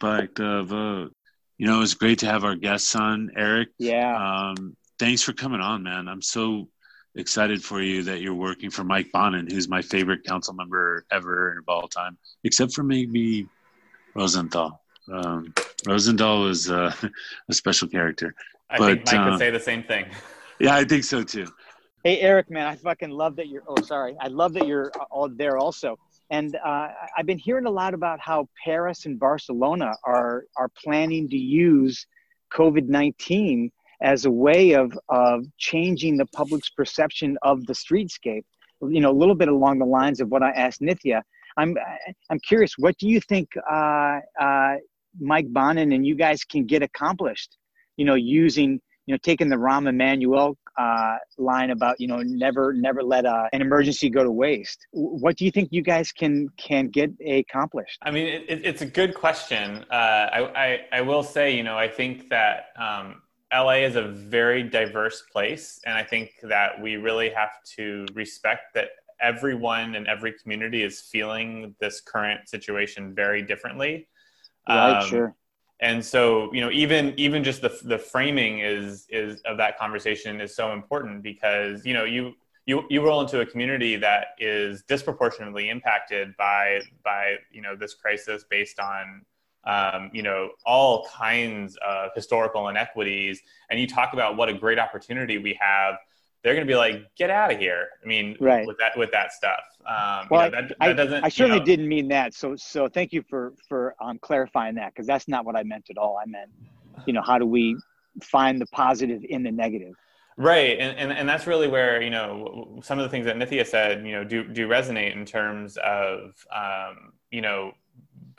Bike the vote. You know, it was great to have our guests on, Eric. Yeah. Um, thanks for coming on, man. I'm so excited for you that you're working for Mike Bonin, who's my favorite council member ever of all time, except for maybe Rosendahl. Um, Rosendahl was uh, a special character. I But, think Mike uh, would say the same thing. Yeah, I think so too. Hey, Eric, man, I fucking love that you're. Oh, sorry, I love that you're all there also. And uh, I've been hearing a lot about how Paris and Barcelona are are planning to use COVID nineteen as a way of of changing the public's perception of the streetscape. You know, a little bit along the lines of what I asked Nithya. I'm I'm curious. What do you think uh, uh, Mike Bonin and you guys can get accomplished? You know, using you know taking the Rahm Emanuel uh, line about you know never never let a, an emergency go to waste. What do you think you guys can can get accomplished? I mean, it, it's a good question. Uh, I, I, I will say, you know, I think that um, LA is a very diverse place, and I think that we really have to respect that everyone in every community is feeling this current situation very differently. Right, um, sure and so you know even even just the the framing is is of that conversation is so important because you know you you you roll into a community that is disproportionately impacted by by you know this crisis based on um, you know all kinds of historical inequities and you talk about what a great opportunity we have they're going to be like, "Get out of here!" I mean, right. with that with that stuff. Um, well, you know, that, that I, doesn't. I certainly you know, didn't mean that. So, so thank you for for um, clarifying that because that's not what I meant at all. I meant, you know, how do we find the positive in the negative? Right, and, and and that's really where you know some of the things that Nithya said, you know, do do resonate in terms of um, you know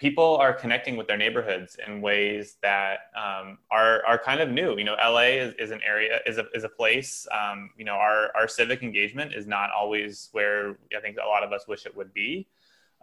people are connecting with their neighborhoods in ways that um, are are kind of new. You know, LA is, is an area is a is a place. Um, you know, our our civic engagement is not always where I think a lot of us wish it would be.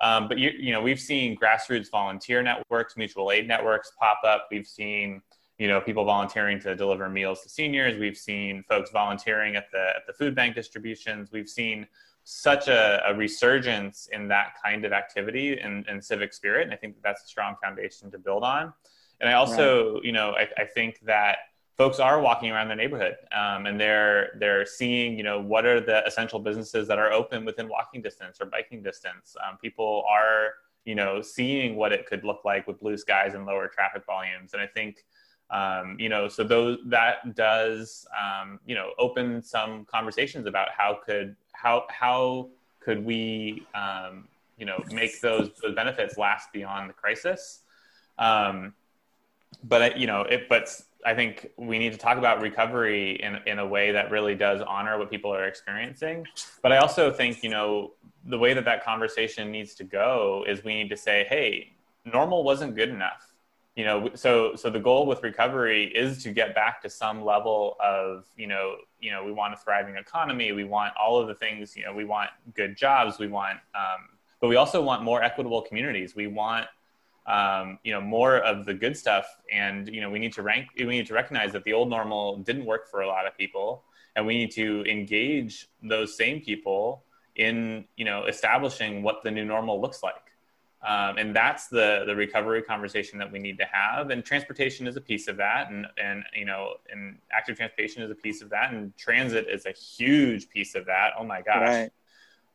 Um, but you you know, we've seen grassroots volunteer networks, mutual aid networks pop up. We've seen you know people volunteering to deliver meals to seniors. We've seen folks volunteering at the at the food bank distributions. We've seen such a, a, resurgence in that kind of activity and, and, civic spirit. And I think that that's a strong foundation to build on. And I also, right. you know, I, I, think that folks are walking around their neighborhood um, and they're they're seeing, you know, what are the essential businesses that are open within walking distance or biking distance. Um, people are, you know, seeing what it could look like with blue skies and lower traffic volumes. And I think um, you know so those that does um, you know open some conversations about how could how how could we um, you know make those those benefits last beyond the crisis? Um, but you know, it, but I think we need to talk about recovery in in a way that really does honor what people are experiencing. But I also think you know the way that that conversation needs to go is we need to say, hey, normal wasn't good enough you know so so the goal with recovery is to get back to some level of you know you know we want a thriving economy we want all of the things you know we want good jobs we want um, but we also want more equitable communities. We want um, you know more of the good stuff and you know we need to rank we need to recognize that the old normal didn't work for a lot of people and we need to engage those same people in you know establishing what the new normal looks like um, and that's the the recovery conversation that we need to have. And transportation is a piece of that, and and you know, and active transportation is a piece of that, and transit is a huge piece of that. Oh my gosh!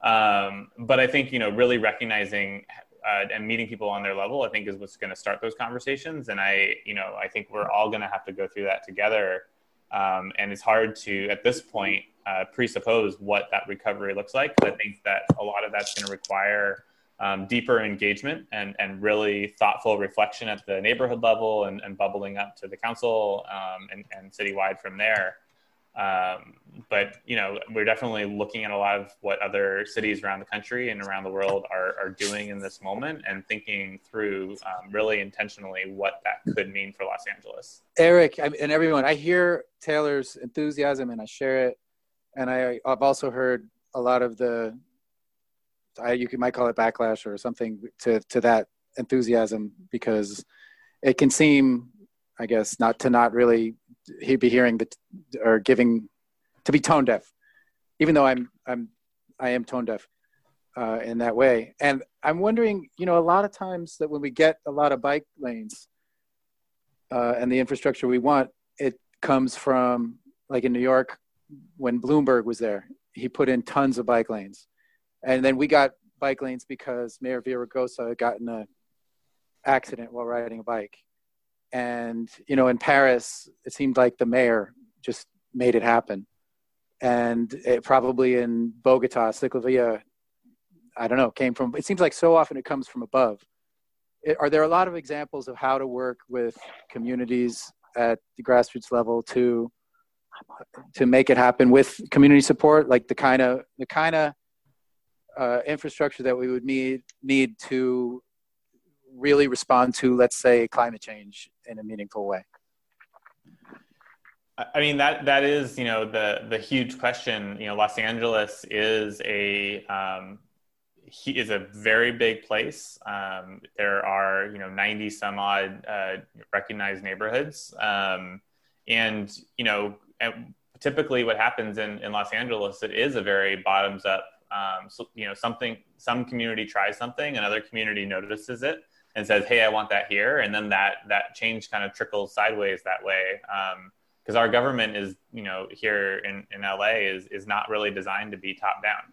Right. Um, but I think you know, really recognizing uh, and meeting people on their level, I think, is what's going to start those conversations. And I, you know, I think we're all going to have to go through that together. Um, and it's hard to, at this point, uh, presuppose what that recovery looks like. I think that a lot of that's going to require um, deeper engagement and, and really thoughtful reflection at the neighborhood level and, and bubbling up to the council um, and, and citywide from there. Um, but you know, we're definitely looking at a lot of what other cities around the country and around the world are, are doing in this moment and thinking through um, really intentionally what that could mean for Los Angeles. Eric and everyone, I hear Taylor's enthusiasm and I share it. And I, I've also heard a lot of the I, you might call it backlash or something to to that enthusiasm because it can seem, I guess, not to not really he'd be hearing the or giving to be tone deaf, even though I'm I'm I am tone deaf uh, in that way. And I'm wondering, you know, a lot of times that when we get a lot of bike lanes uh, and the infrastructure we want, it comes from like in New York when Bloomberg was there, he put in tons of bike lanes and then we got bike lanes because Mayor Villaraigosa had gotten a accident while riding a bike. And, you know, in Paris, it seemed like the mayor just made it happen. and it probably in Bogota, Ciclovia, I don't know, came from. It seems like so often it comes from above. It, are there a lot of examples of how to work with communities at the grassroots level to to make it happen with community support, like the kind of the kind of uh, infrastructure that we would need need to really respond to, let's say, climate change in a meaningful way? I mean that that is you know the the huge question. You know, Los Angeles is a um, he is a very big place. Um, there are you know ninety some odd uh, recognized neighborhoods, um, and you know typically what happens in in Los Angeles it is a very bottoms up. Um, so you know something some community tries something, another community notices it and says, "Hey, I want that here," and then that that change kind of trickles sideways that way. Because um, our government is, you know, here in, in LA is is not really designed to be top down.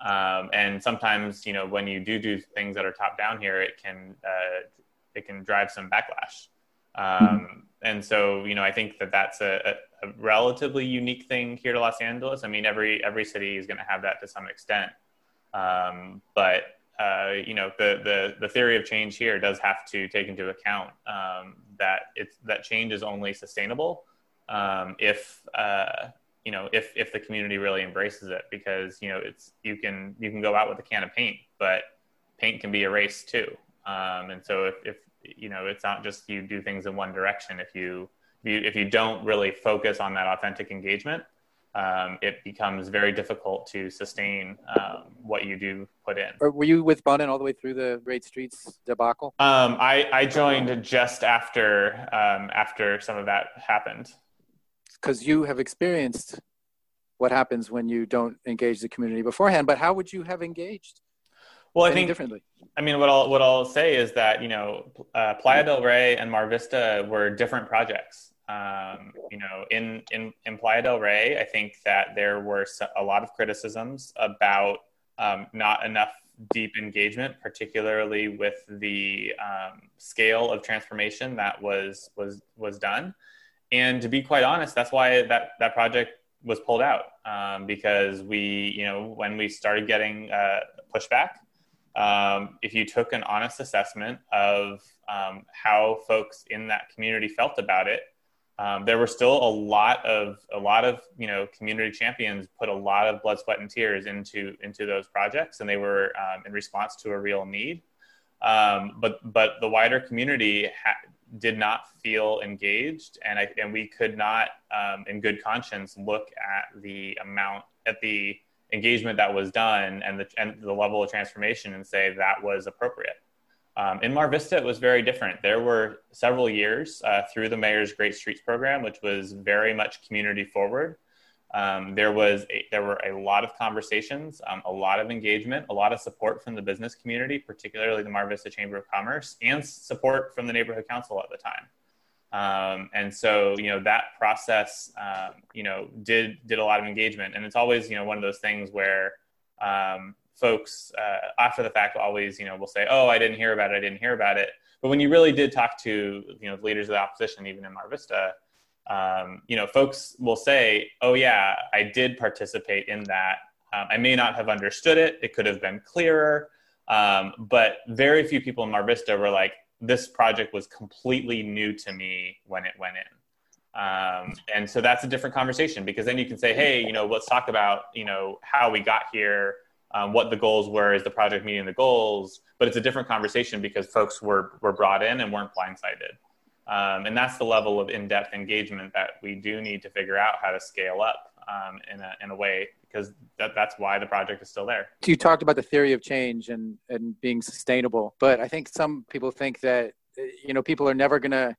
Um, and sometimes, you know, when you do do things that are top down here, it can uh, it can drive some backlash. Um, and so, you know, I think that that's a, a, relatively unique thing here to Los Angeles. I mean, every every city is going to have that to some extent, um, but uh, you know, the, the, the theory of change here does have to take into account um, that it's, that change is only sustainable um, if, uh, you know, if, if the community really embraces it, because, you know, it's, you can, you can go out with a can of paint, but paint can be erased too. Um, and so if, if, you know, it's not just you do things in one direction. If you, if you, if you don't really focus on that authentic engagement, um, it becomes very difficult to sustain um, what you do put in. Or were you with Bonin all the way through the Great Streets debacle? Um, I, I joined just after um, after some of that happened. Because you have experienced what happens when you don't engage the community beforehand. But how would you have engaged? Well, I think differently. I mean, what I'll what I'll say is that you know, uh, Playa del Rey and Mar Vista were different projects. Um, you know, in, in, in Playa del Rey, I think that there were a lot of criticisms about um, not enough deep engagement, particularly with the um, scale of transformation that was was was done. And to be quite honest, that's why that that project was pulled out um, because we, you know, when we started getting uh, pushback, um, if you took an honest assessment of um, how folks in that community felt about it, um, there were still a lot of a lot of you know community champions put a lot of blood, sweat, and tears into into those projects, and they were um, in response to a real need. Um, but but the wider community ha- did not feel engaged, and I, and we could not, um, in good conscience, look at the amount at the engagement that was done and the and the level of transformation and say that was appropriate. Um, in Mar Vista, it was very different. There were several years uh, through the mayor's Great Streets program, which was very much community forward. Um, there was a, there were a lot of conversations, um, a lot of engagement, a lot of support from the business community, particularly the Mar Vista Chamber of Commerce, and support from the neighborhood council at the time. Um, and so, you know, that process, um, you know, did did a lot of engagement, and it's always, you know, one of those things where um, folks uh, after the fact always, you know, will say, "Oh, I didn't hear about it. I didn't hear about it." But when you really did talk to, you know, the leaders of the opposition, even in Mar Vista, um, you know, folks will say, "Oh, yeah, I did participate in that. Um, I may not have understood it. It could have been clearer." Um, but very few people in Mar Vista were like, "This project was completely new to me when it went in." Um, and so that's a different conversation because then you can say, hey, you know, let's talk about, you know, how we got here, um, what the goals were, is the project meeting the goals? But it's a different conversation because folks were were brought in and weren't blindsided. Um, and that's the level of in-depth engagement that we do need to figure out how to scale up um, in, a, in a way because that, that's why the project is still there. You talked about the theory of change and, and being sustainable, but I think some people think that you know people are never going to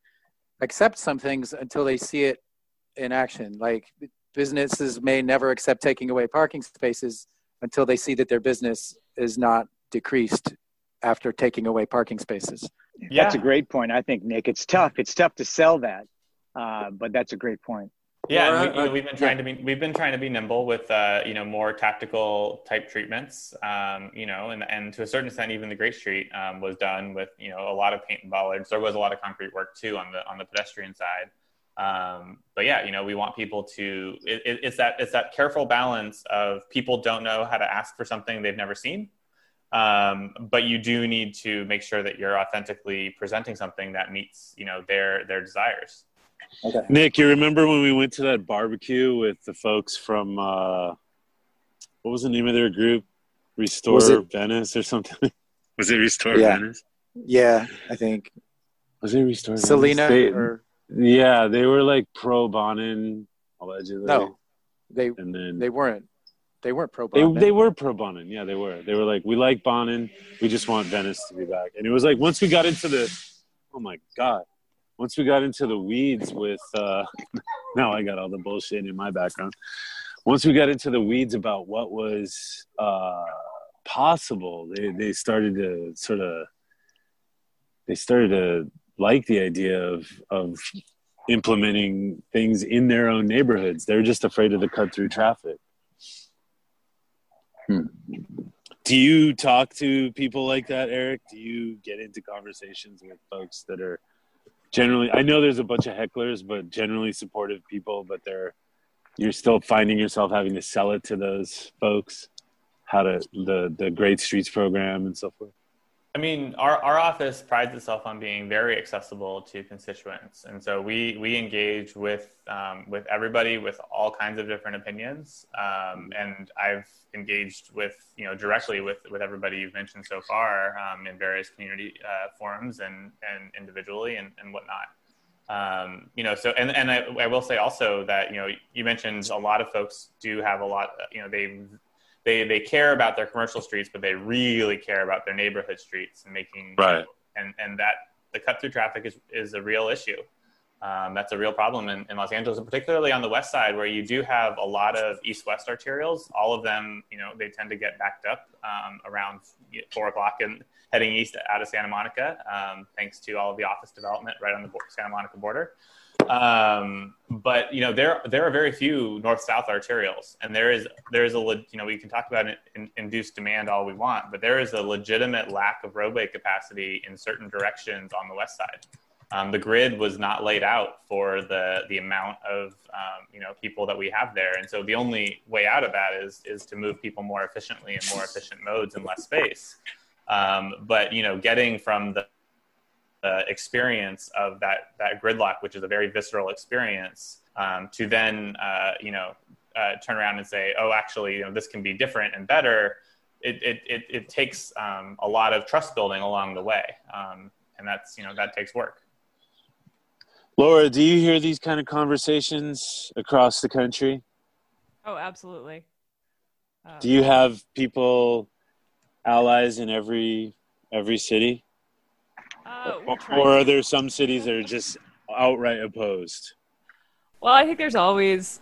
accept some things until they see it in action. Like businesses may never accept taking away parking spaces until they see that their business is not decreased after taking away parking spaces. Yeah. That's a great point. I think Nick, it's tough. It's tough to sell that, uh, but that's a great point. Yeah, we, you know, we've been trying yeah. to be we've been trying to be nimble with uh, you know more tactical type treatments. Um, you know, and and to a certain extent, even the Great Street um, was done with you know a lot of paint and bollards. There was a lot of concrete work too on the on the pedestrian side. Um, but yeah, you know, we want people to. It, it, it's that it's that careful balance of people don't know how to ask for something they've never seen, um, but you do need to make sure that you're authentically presenting something that meets you know their their desires. Okay. Nick, you remember when we went to that barbecue with the folks from uh, what was the name of their group? Restore Venice or something? was it Restore Yeah. Venice? Yeah, I think Was it Restore Selena Venice? They- or yeah, they were like pro Bonin allegedly. no, they and then they weren't. They weren't pro They, Bonin. they were pro Bonin. Yeah, they were. They were like, we like Bonin. We just want Venice to be back. And it was like, once we got into the, oh my God, once we got into the weeds with, uh, now I got all the bullshit in my background. Once we got into the weeds about what was uh, possible, they, they started to sort of, they started to like the idea of, of implementing things in their own neighborhoods. They're just afraid of the cut through traffic. Do you talk to people like that, Eric? Do you get into conversations with folks that are generally? I know there's a bunch of hecklers, but generally supportive people. But they're you're still finding yourself having to sell it to those folks how to the the Great Streets program and so forth. I mean, our, our office prides itself on being very accessible to constituents, and so we we engage with um, with everybody with all kinds of different opinions. Um, and I've engaged with you know directly with with everybody you've mentioned so far um, in various community uh, forums and and individually and and whatnot. Um, you know, so and and I, I will say also that you know you mentioned a lot of folks do have a lot. You know, they they they care about their commercial streets, but they really care about their neighborhood streets and making Right. and and that the cut through traffic is is a real issue. Um, that's a real problem in, in Los Angeles, and particularly on the west side, where you do have a lot of east-west arterials. All of them, you know, they tend to get backed up um, around four o'clock and heading east out of Santa Monica, um, thanks to all of the office development right on the Santa Monica border. Um, but you know, there there are very few north-south arterials, and there is there is a you know we can talk about in, induced demand all we want, but there is a legitimate lack of roadway capacity in certain directions on the west side. Um, the grid was not laid out for the the amount of um, you know people that we have there, and so the only way out of that is is to move people more efficiently in more efficient modes in less space. Um, but you know, getting from the the experience of that that gridlock, which is a very visceral experience, um, to then uh, you know uh, turn around and say, oh, actually, you know, this can be different and better. It it it, it takes um, a lot of trust building along the way, um, and that's you know that takes work. Laura, do you hear these kind of conversations across the country? Oh, absolutely. Uh, Do you have people, allies in every every city, uh, or, or are there some cities that are just outright opposed? Well, I think there's always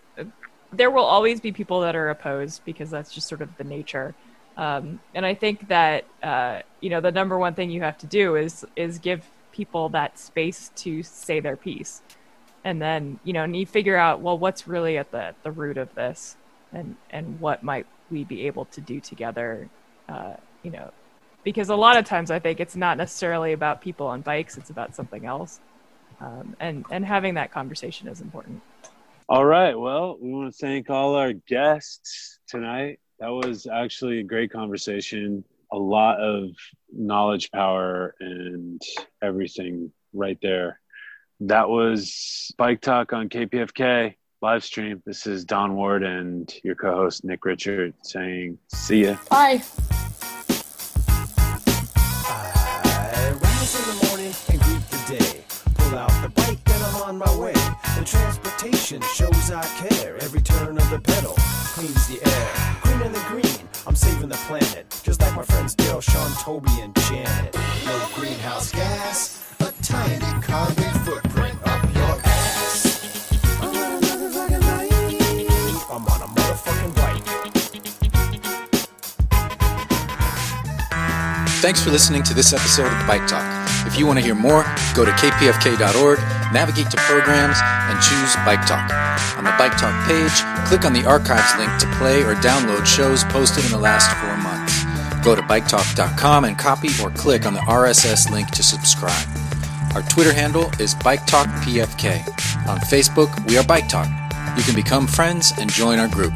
there will always be people that are opposed because that's just sort of the nature. Um, and I think that uh, you know the number one thing you have to do is is give people that space to say their piece, and then you know and you figure out well what's really at the the root of this, and and what might we be able to do together, uh, you know, because a lot of times I think it's not necessarily about people on bikes; it's about something else, um, and and having that conversation is important. All right. Well, we want to thank all our guests tonight. That was actually a great conversation. A lot of knowledge, power, and everything right there. That was Bike Talk on KPFK live stream. This is Don Ward and your co host, Nick Richard, saying, See ya. Bye. My way. The transportation shows I care. Every turn of the pedal cleans the air. Green in the green, I'm saving the planet. Just like my friends Dale, Sean, Toby, and Janet. No greenhouse gas, a tiny carbon footprint up your ass. I'm on. I'm on a motherfucking bike. Thanks for listening to this episode of Bike Talk. If you want to hear more, go to kpfk.org, navigate to programs, and choose Bike Talk. On the Bike Talk page, click on the archives link to play or download shows posted in the last four months. Go to biketalk.com and copy or click on the RSS link to subscribe. Our Twitter handle is BikeTalkPFK. On Facebook, we are Bike Talk. You can become friends and join our group.